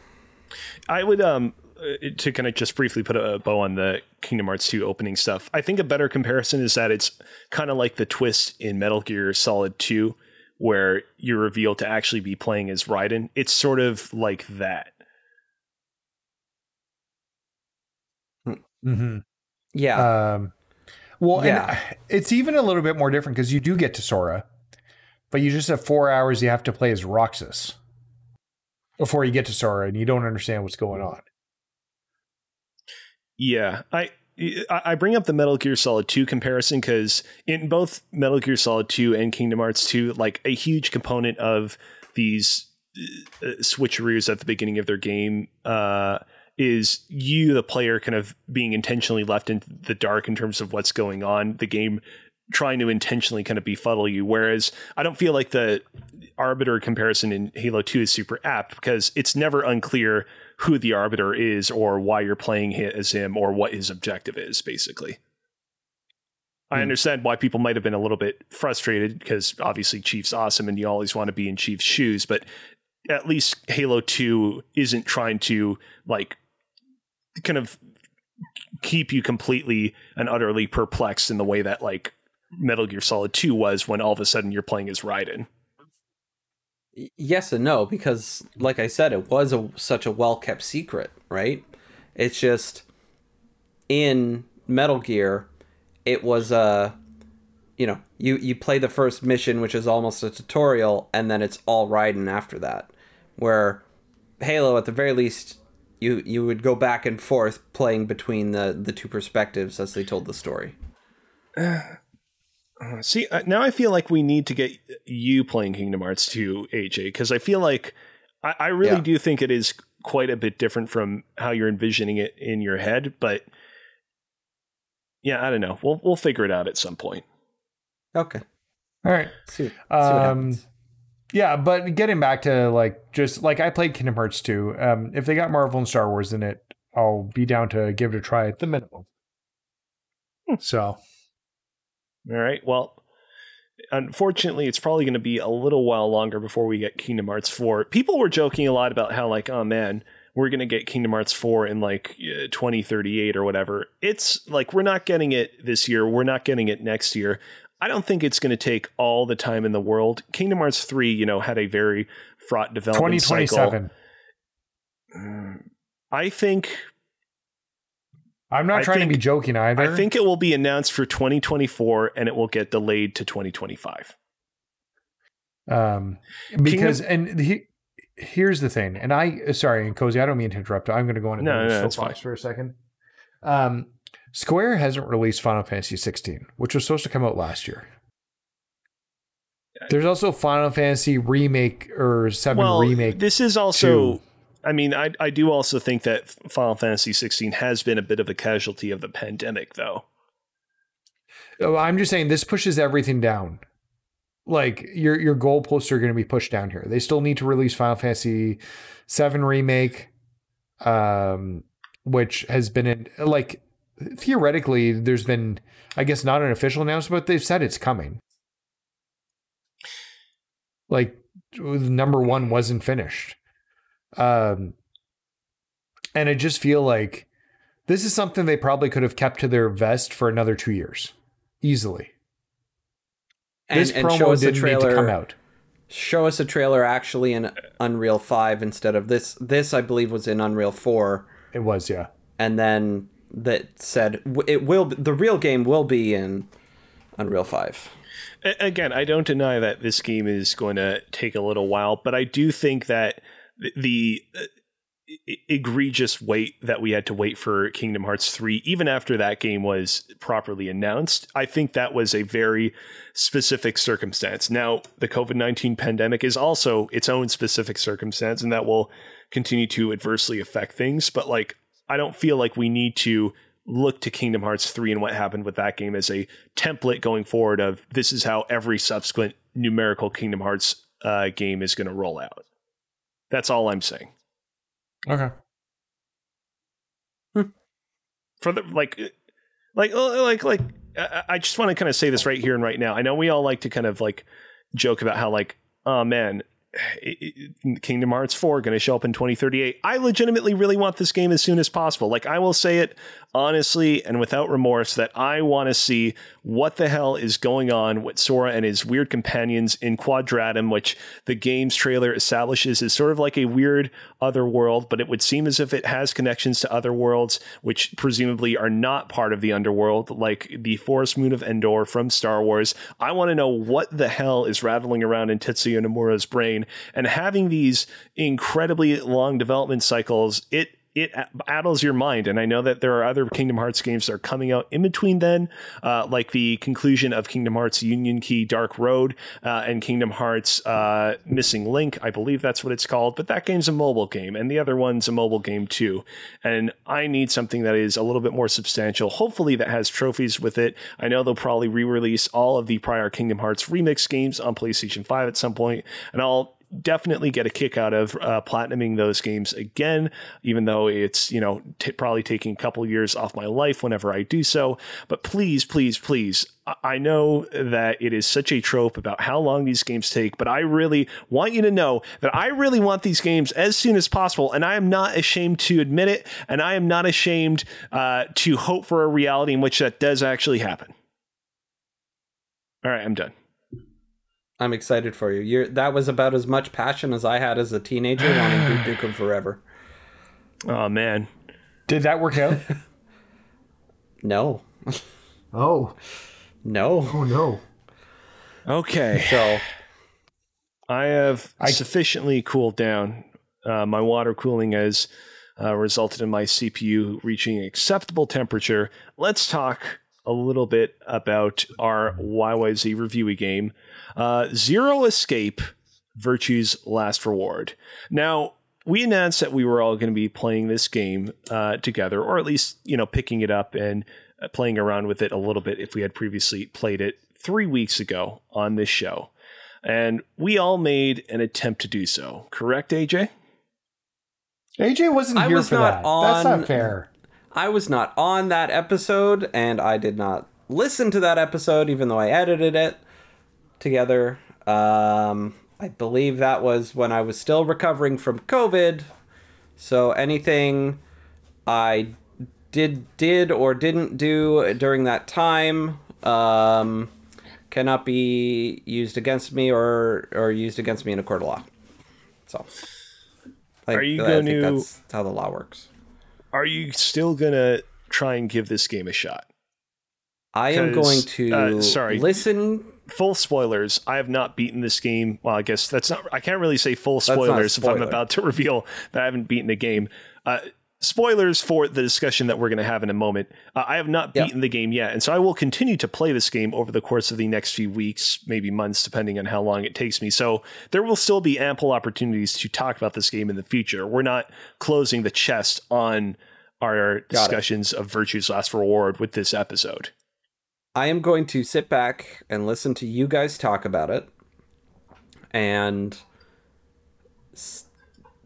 I would um uh, to kind of just briefly put a bow on the Kingdom Hearts 2 opening stuff. I think a better comparison is that it's kind of like the twist in Metal Gear Solid 2 where you're revealed to actually be playing as Raiden. It's sort of like that. Mm-hmm. Yeah. Um, well, Yeah. and it's even a little bit more different because you do get to Sora, but you just have four hours you have to play as Roxas before you get to Sora, and you don't understand what's going on. Yeah, I I bring up the Metal Gear Solid 2 comparison because in both Metal Gear Solid 2 and Kingdom Hearts 2, like a huge component of these uh, switcheroos at the beginning of their game uh, is you, the player, kind of being intentionally left in the dark in terms of what's going on. The game trying to intentionally kind of befuddle you. Whereas I don't feel like the Arbiter comparison in Halo 2 is super apt because it's never unclear who the Arbiter is or why you're playing as him or what his objective is, basically. I hmm. understand why people might have been a little bit frustrated because obviously Chief's awesome and you always want to be in Chief's shoes, but at least Halo 2 isn't trying to like kind of keep you completely and utterly perplexed in the way that like Metal Gear Solid 2 was when all of a sudden you're playing as Raiden. Yes and no, because like I said, it was a, such a well kept secret, right? It's just in Metal Gear, it was uh you know, you you play the first mission, which is almost a tutorial, and then it's all Raiden after that. Where Halo, at the very least, you you would go back and forth playing between the the two perspectives as they told the story. See, uh, now I feel like we need to get you playing Kingdom Hearts 2, AJ, because I feel like I, I really Yeah. do think it is quite a bit different from how you're envisioning it in your head. But yeah, I don't know. We'll we'll figure it out at some point. Okay, All right. see, see what Um, happens. yeah, but getting back to like just like I played Kingdom Hearts 2. Um, if they got Marvel and Star Wars in it, I'll be down to give it a try at the minimum. So All right. Well, unfortunately, it's probably going to be a little while longer before we get Kingdom Hearts 4. People were joking a lot about how, like, oh man, we're going to get Kingdom Hearts 4 in like uh, 2038 or whatever. It's like, we're not getting it this year. We're not getting it next year. I don't think it's going to take all the time in the world. Kingdom Hearts 3, you know, had a very fraught development cycle. 2027. I think I'm not I trying think- to be joking either. I think it will be announced for 2024 and it will get delayed to 2025. um because and he, here's the thing and i sorry and cozy i don't mean to interrupt i'm going to go on a No, no, no, soapbox for a second um square hasn't released final fantasy 16 which was supposed to come out last year there's also final fantasy remake or 7 well, remake This is also. two. I mean, I I do also think that Final Fantasy 16 has been a bit of a casualty of the pandemic, though. Oh, i'm just saying this pushes everything down. Like your your goalposts are going to be pushed down here. They still need to release final fantasy 7 remake um which has been in like theoretically there's been i guess not an official announcement but they've said it's coming. Like number one wasn't finished um and i just feel like this is something they probably could have kept to their vest for another two years easily And, this and promo show us didn't need to come out Show us a trailer actually in Unreal Five instead of this. This I believe was in Unreal Four, it was yeah and then that said it will. The real game will be in Unreal Five. Again, I don't deny that this game is going to take a little while, but I do think that th- the uh, egregious wait that we had to wait for Kingdom Hearts 3 even after that game was properly announced I think that was a very specific circumstance. Now the COVID-19 pandemic is also its own specific circumstance and that will continue to adversely affect things but like I don't feel like we need to look to Kingdom Hearts 3 and what happened with that game as a template going forward of this is how every subsequent numerical Kingdom Hearts uh, game is going to roll out that's all I'm saying okay for the like like uh, like like I I just want to kind of say this right here and right now. I know we all like to kind of like joke about how like oh man it- it- Kingdom Hearts 4 going to show up in 2038. I legitimately really want this game as soon as possible. Like I will say it honestly and without remorse that I want to see what the hell is going on with Sora and his weird companions in Quadratum, which the game's trailer establishes is sort of like a weird other world, but it would seem as if it has connections to other worlds, which presumably are not part of the underworld, like the Forest Moon of Endor from Star Wars. I want to know what the hell is rattling around in Tetsuya Nomura's brain, and having these incredibly long development cycles, it it addles your mind. And I know that there are other Kingdom Hearts games that are coming out in between then, uh, like the conclusion of Kingdom Hearts Union Key Dark Road uh, and Kingdom Hearts uh, Missing Link. I believe that's what it's called. But that game's a mobile game, and the other one's a mobile game too. And I need something that is a little bit more substantial, hopefully, that has trophies with it. I know they'll probably re release all of the prior Kingdom Hearts remix games on PlayStation 5 at some point, and I'll definitely get a kick out of uh, platinuming those games again, even though it's you know t- probably taking a couple years off my life whenever I do so. But please, please, please, I know that it is such a trope about how long these games take, but I really want you to know that I really want these games as soon as possible, and I am not ashamed to admit it, and I am not ashamed uh, to hope for a reality in which that does actually happen. All right, I'm done. I'm excited for you. You're, that was about as much passion as I had as a teenager wanting Duke Nukem Forever. Oh man, Did that work out? No, oh, no. oh no. okay. So I have I- sufficiently cooled down. Uh, my water cooling has uh, resulted in my CPU reaching acceptable temperature. Let's talk a little bit about our YYZ reviewy game, uh, Zero Escape: Virtue's Last Reward. Now. We announced that we were all going to be playing this game uh, together, or at least you know picking it up and uh, playing around with it a little bit if we had previously played it three weeks ago on this show. And we all made an attempt to do so. Correct, AJ? AJ wasn't I here was for not that. That's not fair. I was not on that episode, and I did not listen to that episode, even though I edited it together. Um, I believe that was when I was still recovering from COVID. So anything I did did or didn't do during that time um, cannot be used against me or or used against me in a court of law. So, I, Are you I going think to- That's how the law works. Are you still going to try and give this game a shot? I am going to uh, sorry. listen. Full spoilers. I have not beaten this game. Well, I guess that's not. I can't really say full spoilers if I'm about to reveal that I haven't beaten the game. Uh, spoilers for the discussion that we're going to have in a moment. Uh, I have not Yep. beaten the game yet, and so I will continue to play this game over the course of the next few weeks, maybe months, depending on how long it takes me. So there will still be ample opportunities to talk about this game in the future. We're not closing the chest on our discussions of Virtue's Last Reward with this episode. I am going to sit back and listen to you guys talk about it, and s-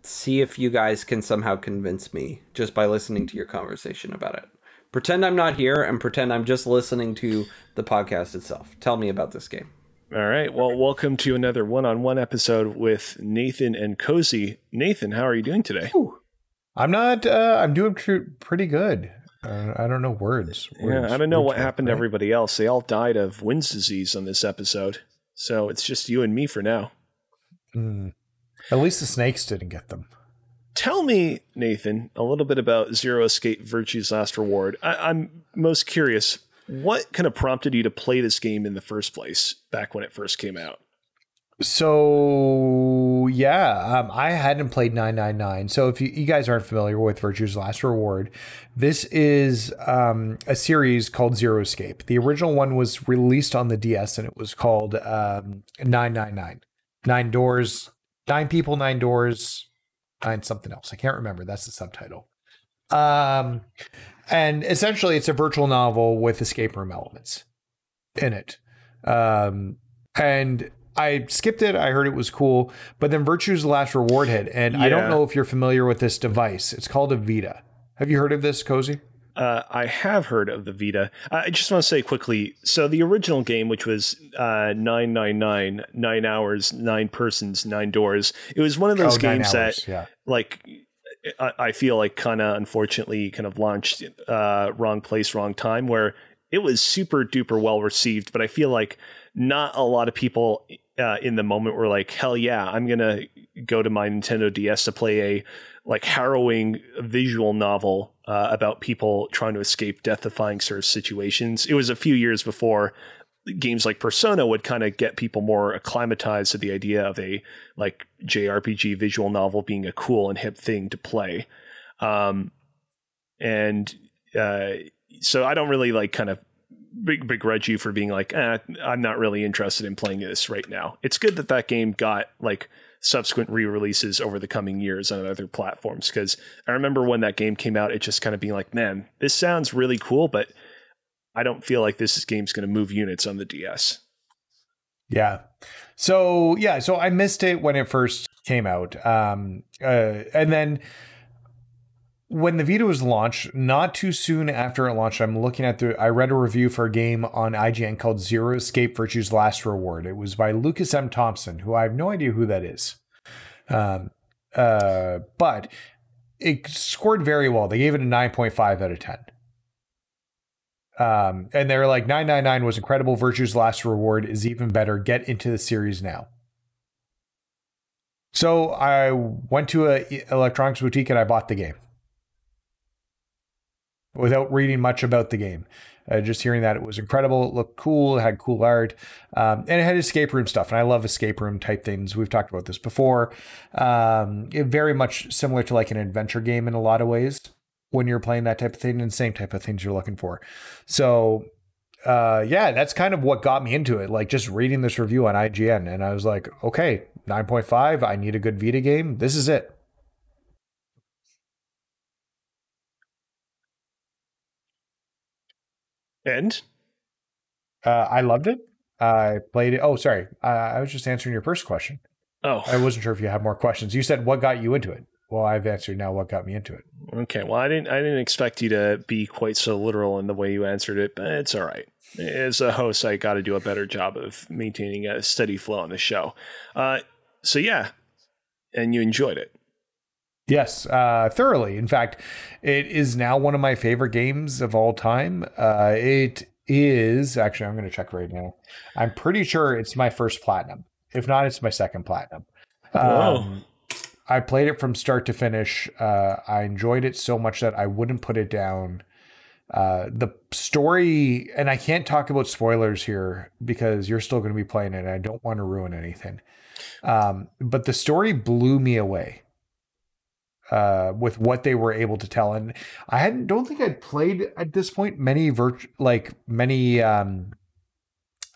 see if you guys can somehow convince me just by listening to your conversation about it. Pretend I'm not here and pretend I'm just listening to the podcast itself. Tell me about this game. All right. Well, welcome to another one-on-one episode with Nathan and Cozy. Nathan, how are you doing today? I'm not. Uh, I'm doing tr- pretty good. Uh, I don't know words. Yeah, I don't know words what happened to everybody else. They all died of Wynn's disease on this episode. So it's just you and me for now. Mm. At least the snakes didn't get them. Tell me, Nathan, a little bit about Zero Escape Virtue's Last Reward. I- I'm most curious. What kind of prompted you to play this game in the first place back when it first came out? So yeah, um, I hadn't played 999. So if you, you guys aren't familiar with Virtue's Last Reward, this is um, a series called Zero Escape. The original one was released on the DS, and it was called um, 999. Nine doors, nine people, nine doors, nine something else. I can't remember. That's the subtitle. Um, and essentially, it's a virtual novel with escape room elements in it. Um, and I skipped it. I heard it was cool, but then Virtue's the Last Reward hit, and I don't know if you're familiar with this device. It's called a Vita. Have you heard of this, Cozy? Uh, I have heard of the Vita. I just want to say quickly. So the original game, which was uh, nine nine nine, nine hours, nine persons, nine doors. It was one of those Oh, games hours, that, yeah. like, I, I feel like kind of unfortunately kind of launched uh, wrong place, wrong time. Where it was super duper well received, but I feel like not a lot of people uh, in the moment were like, "Hell yeah, I'm gonna go to my Nintendo DS to play a like harrowing visual novel uh, about people trying to escape death-defying sort of situations." It was a few years before games like Persona would kind of get people more acclimatized to the idea of a like JRPG visual novel being a cool and hip thing to play. Um, and uh, so I don't really like kind of big begrudge you for being like, eh, I'm not really interested in playing this right now. It's good that that game got like subsequent re-releases over the coming years on other platforms because I remember when that game came out, it just kind of being like, man, this sounds really cool, but I don't feel like this game's going to move units on the DS. Yeah. So yeah, so I missed it when it first came out, um, uh, and then when the Vita was launched, not too soon after it launched, I'm looking at the. I read a review for a game on IGN called Zero Escape Virtue's Last Reward. It was by Lucas M. Thompson, who I have no idea who that is. Um, uh, but it scored very well. They gave it a 9.5 out of 10. Um, and they're like 999 was incredible. Virtue's Last Reward is even better. Get into the series now. So I went to a electronics boutique and I bought the game without reading much about the game. Uh, just hearing that it was incredible, it looked cool, it had cool art, um, and it had escape room stuff. And I love escape room type things. We've talked about this before. Um, it very much similar to like an adventure game in a lot of ways when you're playing that type of thing, and same type of things you're looking for. So uh, yeah, that's kind of what got me into it. Like just reading this review on IGN, and I was like, okay, 9.5. I need a good Vita game. This is it. And Uh, I loved it. I played it. Oh, sorry. Uh, I was just answering your first question. oh, I wasn't sure if you had more questions. You said what got you into it. Well, I've answered now what got me into it. okay. Well, I didn't. I didn't expect you to be quite so literal in the way you answered it, but it's all right. As a host, I got to do a better job of maintaining a steady flow on the show. Uh, so yeah, and you enjoyed it. Yes, uh, thoroughly. In fact, it is now one of my favorite games of all time. Uh, it is actually. I'm going to check right now. I'm pretty sure it's my first platinum. If not, it's my second platinum. Whoa. Um, I played it from start to finish. Uh, I enjoyed it so much that I wouldn't put it down. Uh, the story, and I can't talk about spoilers here because you're still going to be playing it. And I don't want to ruin anything. Um, but the story blew me away uh, with what they were able to tell. And I hadn't, don't think I'd played at this point many virt- like many um,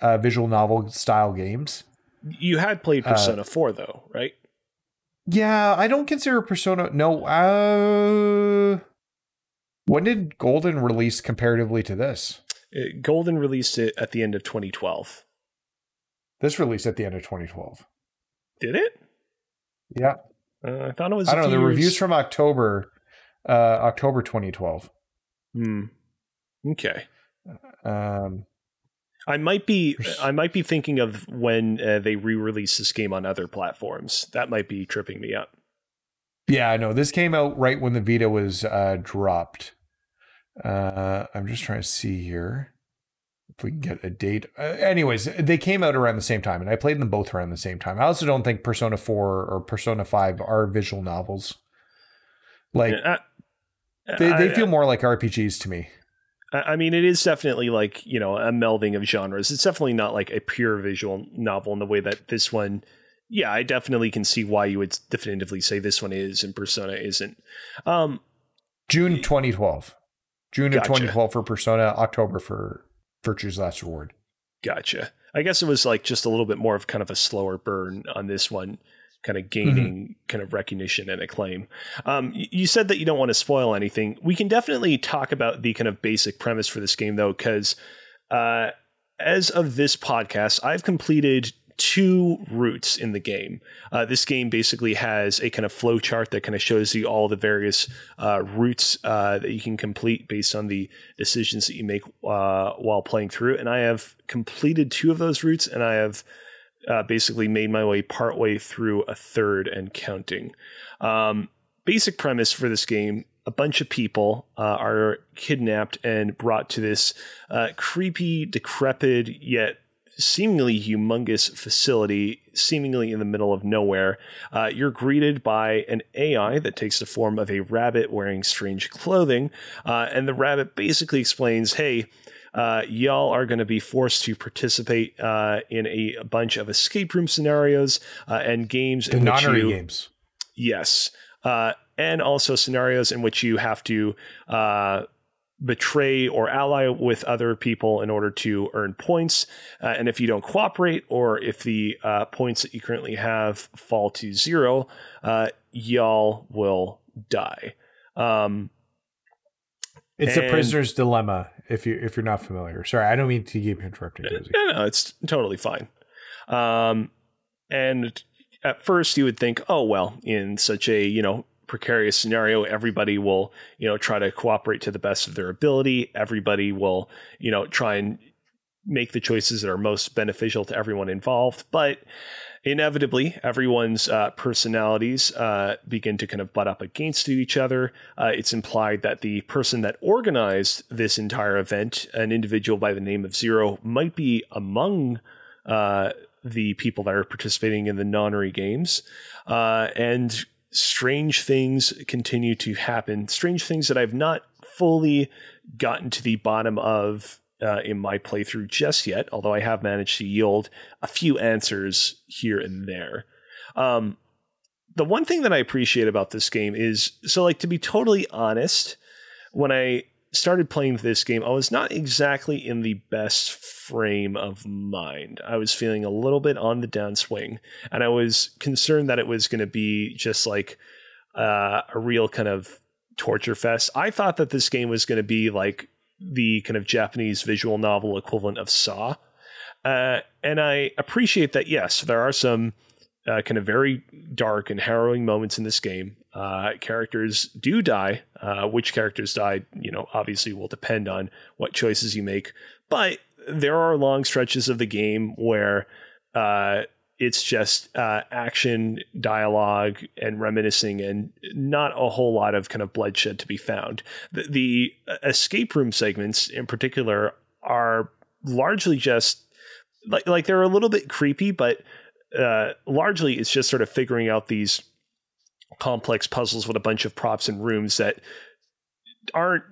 uh, visual novel style games. You had played Persona 4 though, right? Yeah, I don't consider Persona. No, uh, when did Golden release comparatively to this? It, Golden released it at the end of 2012. This released at the end of 2012. Did it? Yeah, Uh, I thought it was. I don't know. The years- reviews from October, uh, October 2012. Hmm. Okay. Um, I might be I might be thinking of when uh, they re-released this game on other platforms. That might be tripping me up. yeah, I know. This came out right when the Vita was uh, dropped. Uh, I'm just trying to see here if we can get a date. Uh, anyways, they came out around the same time, and I played them both around the same time. I also don't think Persona 4 or Persona 5 are visual novels. Like, Uh, they, they I- feel more like RPGs to me. I I mean, it is definitely like you know a melding of genres. It's definitely not like a pure visual novel in the way that this one. Yeah, I definitely can see why you would definitively say this one is and Persona isn't. Um, June 2012. June of 2012 for Persona, October for Virtue's Last Reward. Gotcha. I guess it was like just a little bit more of kind of a slower burn on this one, kind of gaining kind of recognition and acclaim. Um, you said that you don't want to spoil anything. We can definitely talk about the kind of basic premise for this game, though, because uh, as of this podcast, I've completed two routes in the game. Uh, this game basically has a kind of flow chart that kind of shows you all the various uh, routes uh, that you can complete based on the decisions that you make uh, while playing through. And I have completed two of those routes, and I have uh, basically made my way partway through a third and counting. Um, basic premise for this game a bunch of people uh, are kidnapped and brought to this uh, creepy, decrepit, yet seemingly humongous facility, seemingly in the middle of nowhere. Uh, you're greeted by an AI that takes the form of a rabbit wearing strange clothing, uh, and the rabbit basically explains, "Hey." Uh, y'all are going to be forced to participate uh, in a bunch of escape room scenarios uh, and games The in nonary you, games. Yes. Uh, and also scenarios in which you have to uh, betray or ally with other people in order to earn points. Uh, and if you don't cooperate, or if the uh, points that you currently have fall to zero, uh, y'all will die. Um, It's and- prisoner's dilemma. If you if you're not familiar, sorry, I don't mean to keep interrupting. Josie. no, no, it's totally fine. Um, and at first, you would think, oh well, in such a you know precarious scenario, everybody will you know try to cooperate to the best of their ability. Everybody will you know try and make the choices that are most beneficial to everyone involved, but inevitably, everyone's uh, personalities uh, begin to kind of butt up against each other. Uh, it's implied that the person that organized this entire event, an individual by the name of Zero, might be among uh, the people that are participating in the nonary games. Uh, and strange things continue to happen, strange things that I've not fully gotten to the bottom of uh, in my playthrough just yet, although I have managed to yield a few answers here and there. Um, the one thing that I appreciate about this game is so, like, to be totally honest, when I started playing this game, I was not exactly in the best frame of mind. I was feeling a little bit on the downswing, and I was concerned that it was going to be just like uh, a real kind of torture fest. I thought that this game was going to be like the kind of Japanese visual novel equivalent of Saw. Uh, and I appreciate that, yes, there are some uh, kind of very dark and harrowing moments in this game. Uh, characters do die. Uh, which characters die, you know, obviously will depend on what choices you make. But there are long stretches of the game where uh, it's just uh, action, dialogue, and reminiscing, and not a whole lot of kind of bloodshed to be found. The, the escape room segments, in particular, are largely just like like they're a little bit creepy, but uh, largely it's just sort of figuring out these complex puzzles with a bunch of props and rooms that aren't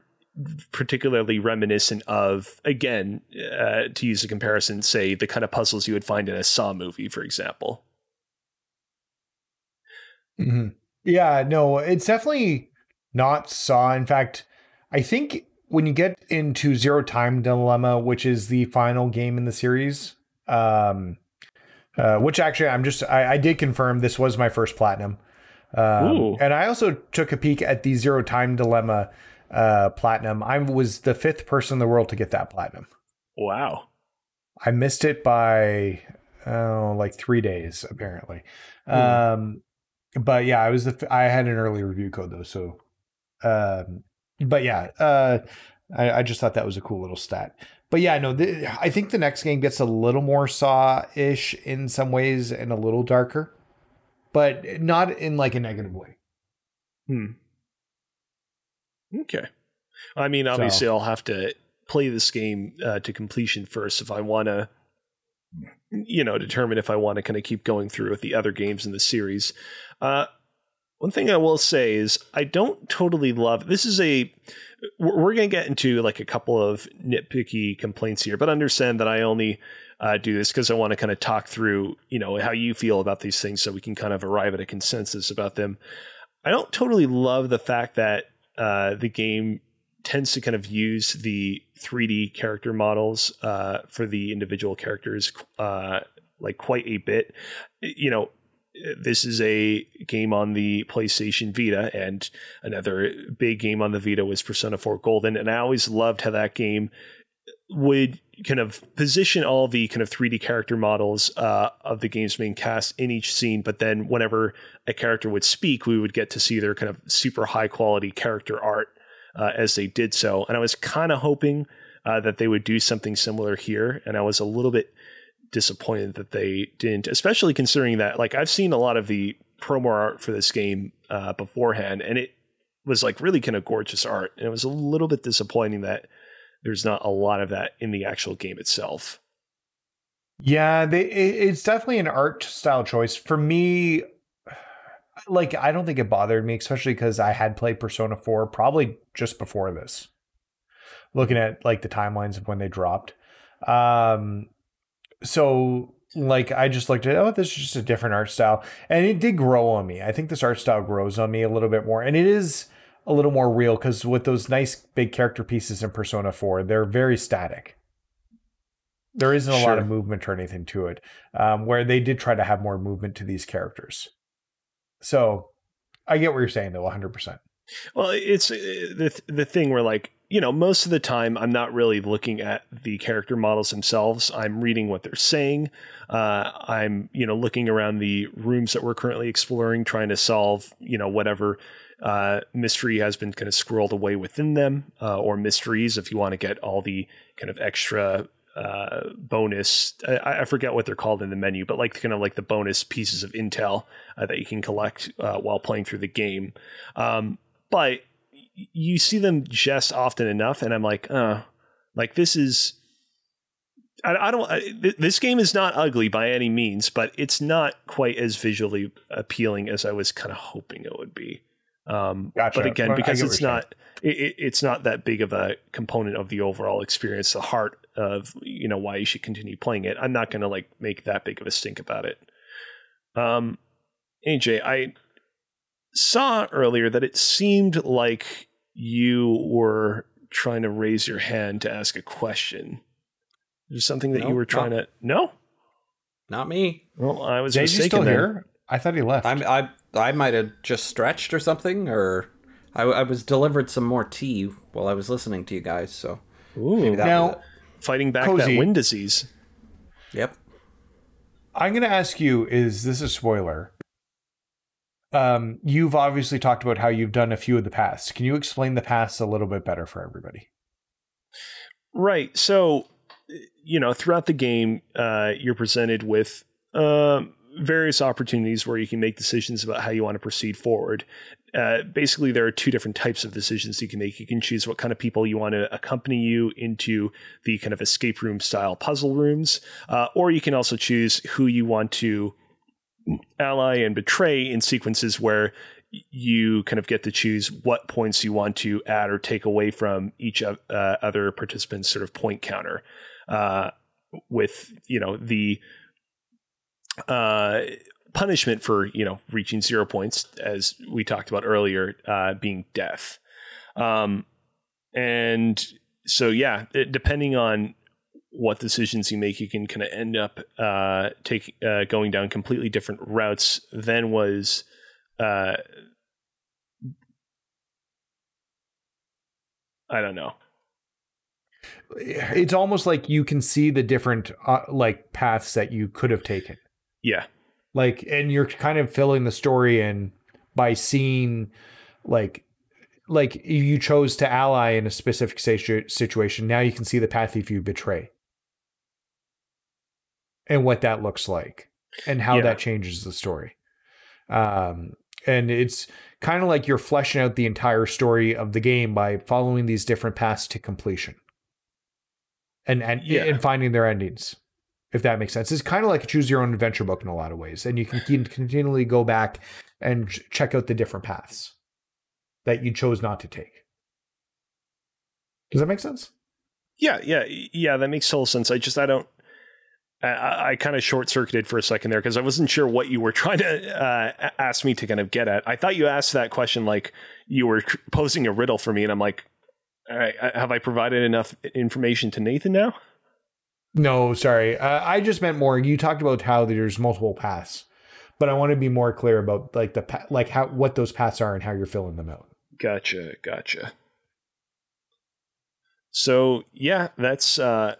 particularly reminiscent of, again, uh, to use a comparison, say the kind of puzzles you would find in a Saw movie, for example. Mm-hmm. Yeah, no, it's definitely not Saw. In fact, I think when you get into Zero Time Dilemma, which is the final game in the series, um, uh, which actually I'm just I, I, did confirm this was my first platinum, um, and I also took a peek at the Zero Time Dilemma uh, platinum. I was the fifth person in the world to get that platinum. Wow. I missed it by oh, like three days apparently. Mm. Um, but yeah, I was the I had an early review code though, so. Um, but yeah, uh, I, I just thought that was a cool little stat. But yeah, no, the, I think the next game gets a little more saw ish in some ways and a little darker, but not in like a negative way. Hmm. Okay. I mean, obviously, so. I'll have to play this game uh, to completion first if I want to, you know, determine if I want to kind of keep going through with the other games in the series. Uh, one thing I will say is I don't totally love this. Is a we're going to get into like a couple of nitpicky complaints here, but understand that I only uh, do this because I want to kind of talk through, you know, how you feel about these things so we can kind of arrive at a consensus about them. I don't totally love the fact that uh, the game tends to kind of use the 3D character models uh, for the individual characters uh, like quite a bit. You know, this is a game on the PlayStation Vita, and another big game on the Vita was Persona 4 Golden. And I always loved how that game would kind of position all the kind of 3D character models uh, of the game's main cast in each scene, but then whenever a character would speak, we would get to see their kind of super high quality character art uh, as they did so. And I was kind of hoping uh, that they would do something similar here, and I was a little bit disappointed that they didn't, especially considering that like I've seen a lot of the promo art for this game uh, beforehand, and it was like really kind of gorgeous art, and it was a little bit disappointing that there's not a lot of that in the actual game itself. Yeah, they, it's definitely an art style choice for me. Like, I don't think it bothered me, especially because I had played Persona 4 probably just before this. Looking at like the timelines of when they dropped. Um, so like I just looked at oh this is just a different art style and it did grow on me. I think this art style grows on me a little bit more and it is a little more real because with those nice big character pieces in Persona 4, they're very static. There isn't a sure. lot of movement or anything to it. Um, where they did try to have more movement to these characters. So I get what you're saying though, 100%. Well, it's uh, the the thing where like you know, most of the time I'm not really looking at the character models themselves. I'm reading what they're saying. Uh, I'm, you know, looking around the rooms that we're currently exploring, trying to solve, you know, whatever uh, mystery has been kind of scrolled away within them, uh, or mysteries if you want to get all the kind of extra uh, bonus. I, I, forget what they're called in the menu, but like kind of like the bonus pieces of intel uh, that you can collect uh, while playing through the game. Um, but you see them just often enough, and I'm like, uh, like this is. I, I don't. I, this game is not ugly by any means, but it's not quite as visually appealing as I was kind of hoping it would be. Um, gotcha. But again, because it's not, it, it's not that big of a component of the overall experience. The heart of you know why you should continue playing it. I'm not going to like make that big of a stink about it. Um, AJ, I saw earlier that it seemed like you were trying to raise your hand to ask a question. Is something that you were trying not, to? No, not me. Well, I was Jay, mistaken. still here? I thought he left. I'm, I I might have just stretched or something, or I, I, was delivered some more tea while I was listening to you guys. So Ooh, now fighting back Cozy. that wind disease. Yep. I'm going to ask you: Is this a spoiler? Um, you've obviously talked about how you've done a few of the paths. Can you explain the paths a little bit better for everybody? Right. So, you know, throughout the game, uh, you're presented with um, various opportunities where you can make decisions about how you want to proceed forward. Uh, basically, there are two different types of decisions you can make. You can choose what kind of people you want to accompany you into the kind of escape room style puzzle rooms, uh, or you can also choose who you want to ally and betray in sequences where you kind of get to choose what points you want to add or take away from each of, uh, other participant's sort of point counter. Uh, with you know the uh, punishment for you know reaching zero points, as we talked about earlier, uh, being death. Um, and so yeah, it, depending on what decisions you make, you can kind of end up uh, take uh, going down completely different routes than was. Uh, I don't know. It's almost like you can see the different uh, like paths that you could have taken. Yeah. Like, and you're kind of filling the story in by seeing, like, like you chose to ally in a specific situation. Now you can see the path if you betray, and what that looks like, and how yeah. that changes the story. Um, and it's kind of like you're fleshing out the entire story of the game by following these different paths to completion, and and yeah. and finding their endings if that makes sense. It's kind of like a choose your own adventure book in a lot of ways. And you can continually go back and check out the different paths that you chose not to take. Does that make sense? Yeah, yeah, yeah, that makes total sense. I just, I don't, I, I kind of short circuited for a second there because I wasn't sure what you were trying to uh, ask me to kind of get at. I thought you asked that question like you were posing a riddle for me, and I'm like, all right, have I provided enough information to Nathan now? No, sorry. Uh, I just meant more. You talked about how there's multiple paths, but I want to be more clear about like the like how what those paths are and how you're filling them out. Gotcha, gotcha. So yeah, that's uh,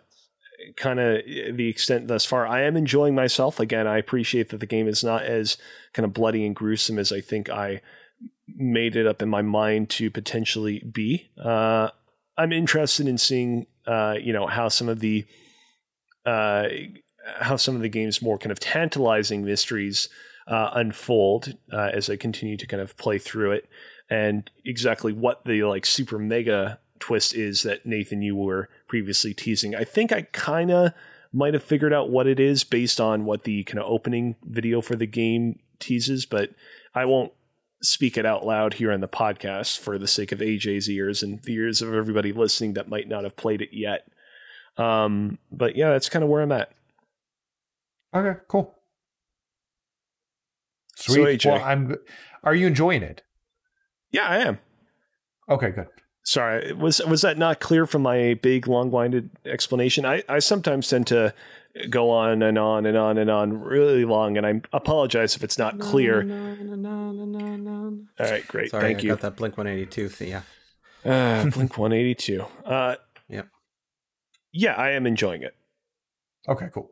kind of the extent thus far. I am enjoying myself. Again, I appreciate that the game is not as kind of bloody and gruesome as I think I made it up in my mind to potentially be. Uh, I'm interested in seeing, uh, you know, how some of the uh, how some of the game's more kind of tantalizing mysteries uh, unfold uh, as I continue to kind of play through it, and exactly what the like super mega twist is that Nathan you were previously teasing. I think I kind of might have figured out what it is based on what the kind of opening video for the game teases, but I won't speak it out loud here on the podcast for the sake of AJ's ears and the ears of everybody listening that might not have played it yet. Um, but yeah, that's kind of where I'm at. Okay, cool. Sweet. So, well, I'm. Are you enjoying it? Yeah, I am. Okay, good. Sorry, was was that not clear from my big, long-winded explanation? I, I sometimes tend to go on and on and on and on really long, and I apologize if it's not clear. All right, great. Sorry, Thank I you. Got that Blink One Eighty Two. Yeah. Uh, Blink 182. Uh, Yep. Yeah, I am enjoying it. Okay, cool.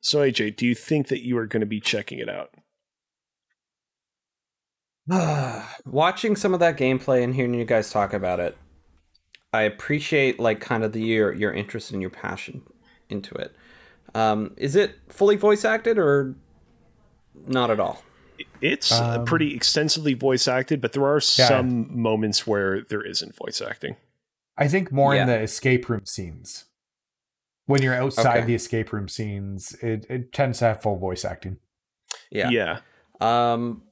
So, AJ, do you think that you are going to be checking it out? Watching some of that gameplay and hearing you guys talk about it, I appreciate like kind of the your your interest and your passion into it. Um, is it fully voice acted or not at all? It's uh, Um, pretty extensively voice acted, but there are some moments where there isn't voice acting. I think more in the escape room scenes. When you're outside Okay. the escape room scenes, it, it tends to have full voice acting. Yeah. yeah. Um,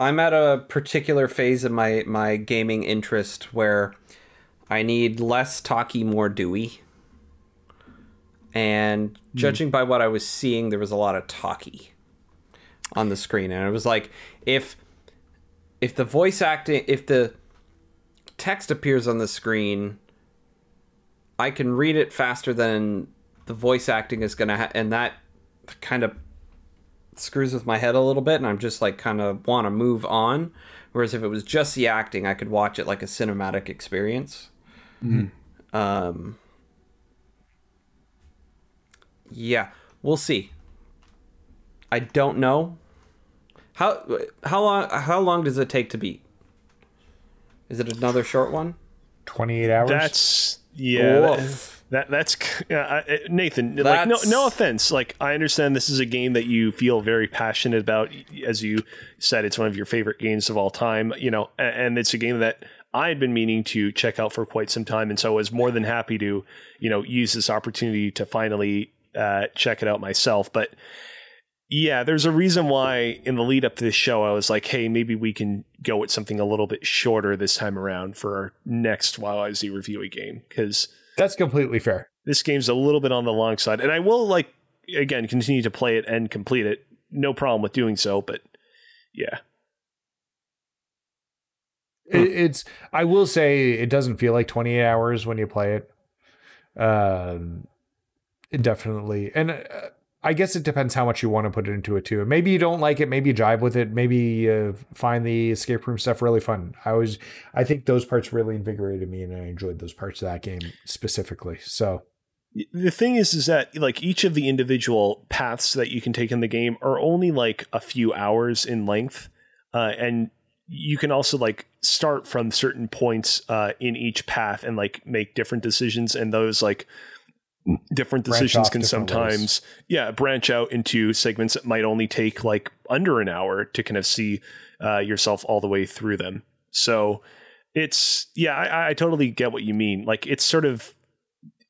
I'm at a particular phase of my my gaming interest where I need less talky, more dewy. And hmm. judging by what I was seeing, there was a lot of talky on the screen, and it was like if if the voice acting, if the text appears on the screen, I can read it faster than the voice acting is gonna, ha- and that kind of screws with my head a little bit and I'm just like kind of want to move on. Whereas if it was just the acting, I could watch it like a cinematic experience. Um, yeah, we'll see. I don't know. How how long how long does it take to beat? Is it another short one? 28 hours. That's yeah. That, Woof. That- that's uh, Nathan. Like no no offense. Like I understand this is a game that you feel very passionate about. As you said, it's one of your favorite games of all time. You know, and it's a game that I had been meaning to check out for quite some time, and so I was more than happy to you know use this opportunity to finally uh, check it out myself. But yeah, there's a reason why in the lead up to this show, I was like, hey, maybe we can go with something a little bit shorter this time around for our next YYZ review a game because That's completely fair. this game's a little bit on the long side. And I will, like, again, continue to play it and complete it. No problem with doing so, but yeah. It, it's. I will say it doesn't feel like 28 hours when you play it. Um, definitely, and uh, I guess it depends how much you want to put it into it too. Maybe you don't like it. Maybe you jive with it. Maybe you find the escape room stuff really fun. I was. I think those parts really invigorated me, and I enjoyed those parts of that game specifically. So The thing is, is that like each of the individual paths that you can take in the game are only like a few hours in length, uh, and you can also like start from certain points uh, in each path and like make different decisions, and those like different decisions can sometimes yeah branch out into segments that might only take like under an hour to kind of see uh, yourself all the way through them. So it's yeah, I, I totally get what you mean. Like it's sort of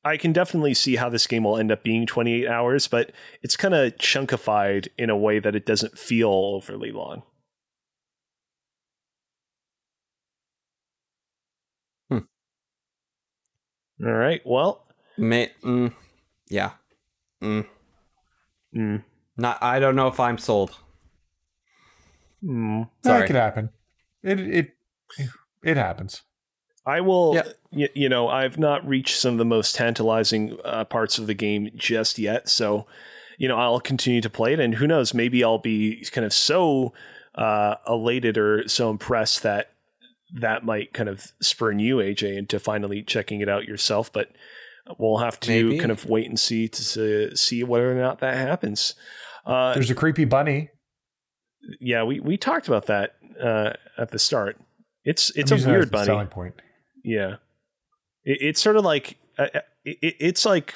I can definitely see how this game will end up being 28 hours, but it's kind of chunkified in a way that it doesn't feel overly long. Hmm. All right. Well, May, mm, yeah. Mm, mm, not. I don't know if I'm sold. mm. that could happen. It it it happens. I will, Yep. y- you know, I've not reached some of the most tantalizing uh, parts of the game just yet. So, you know, I'll continue to play it. And who knows, maybe I'll be kind of so uh, elated or so impressed that that might kind of spurn you, AJ, into finally checking it out yourself. But we'll have to Maybe. kind of wait and see to see whether or not that happens. Uh, There's a creepy bunny. yeah, we, we talked about that uh, at the start. It's it's I'm a using that as weird bunny. Selling point. Yeah, it, it's sort of like uh, uh, it, it's like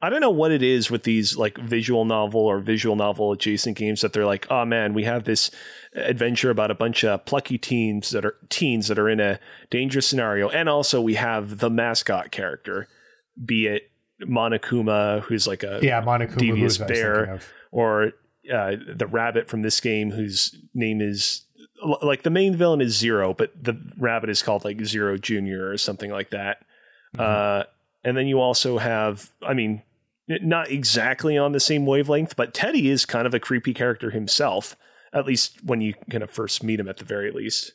I don't know what it is with these like visual novel or visual novel adjacent games that they're like, oh man, we have this adventure about a bunch of plucky teens that are teens that are in a dangerous scenario, and also we have the mascot character, be it Monokuma, who's like a Yeah, Monokuma. Devious who was I was Bear. or uh, the rabbit from this game whose name is like the main villain is Zero, but the rabbit is called like Zero Junior or something like that. Mhm. Uh, and then you also have, I mean, not exactly on the same wavelength, but Teddy is kind of a creepy character himself. At least when you kind of first meet him, at the very least.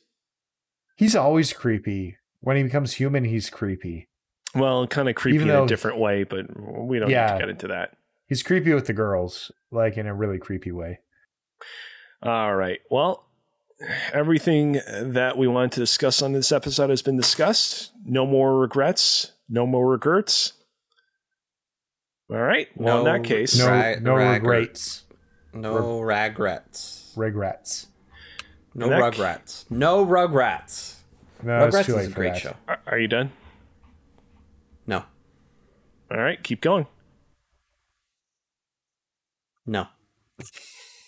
He's always creepy. When he becomes human, he's creepy. Well, kind of creepy Even in a different way, but we don't need to get into that. He's creepy with the girls, like in a really creepy way. All right. Well, everything that we wanted to discuss on this episode has been discussed. No more regrets. No more regrets. All right. Well, in that case, No, Ra- no rag- regrets. No regrets. Regrets. No Neck. Rugrats. No Rugrats. No, Rugrats too is a great show. are are you done? All right. Keep going. No.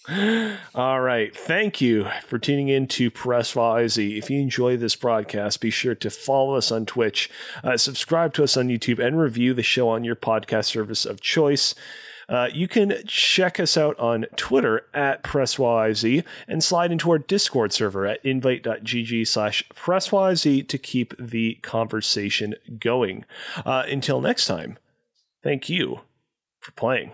All right. Thank you for tuning in to Press YZ. If you enjoy this broadcast, be sure to follow us on Twitch, uh, subscribe to us on YouTube, and review the show on your podcast service of choice. Uh, you can check us out on Twitter at PressYZ and slide into our Discord server at invite.gg slash PressYZ to keep the conversation going. Uh, until next time, thank you for playing.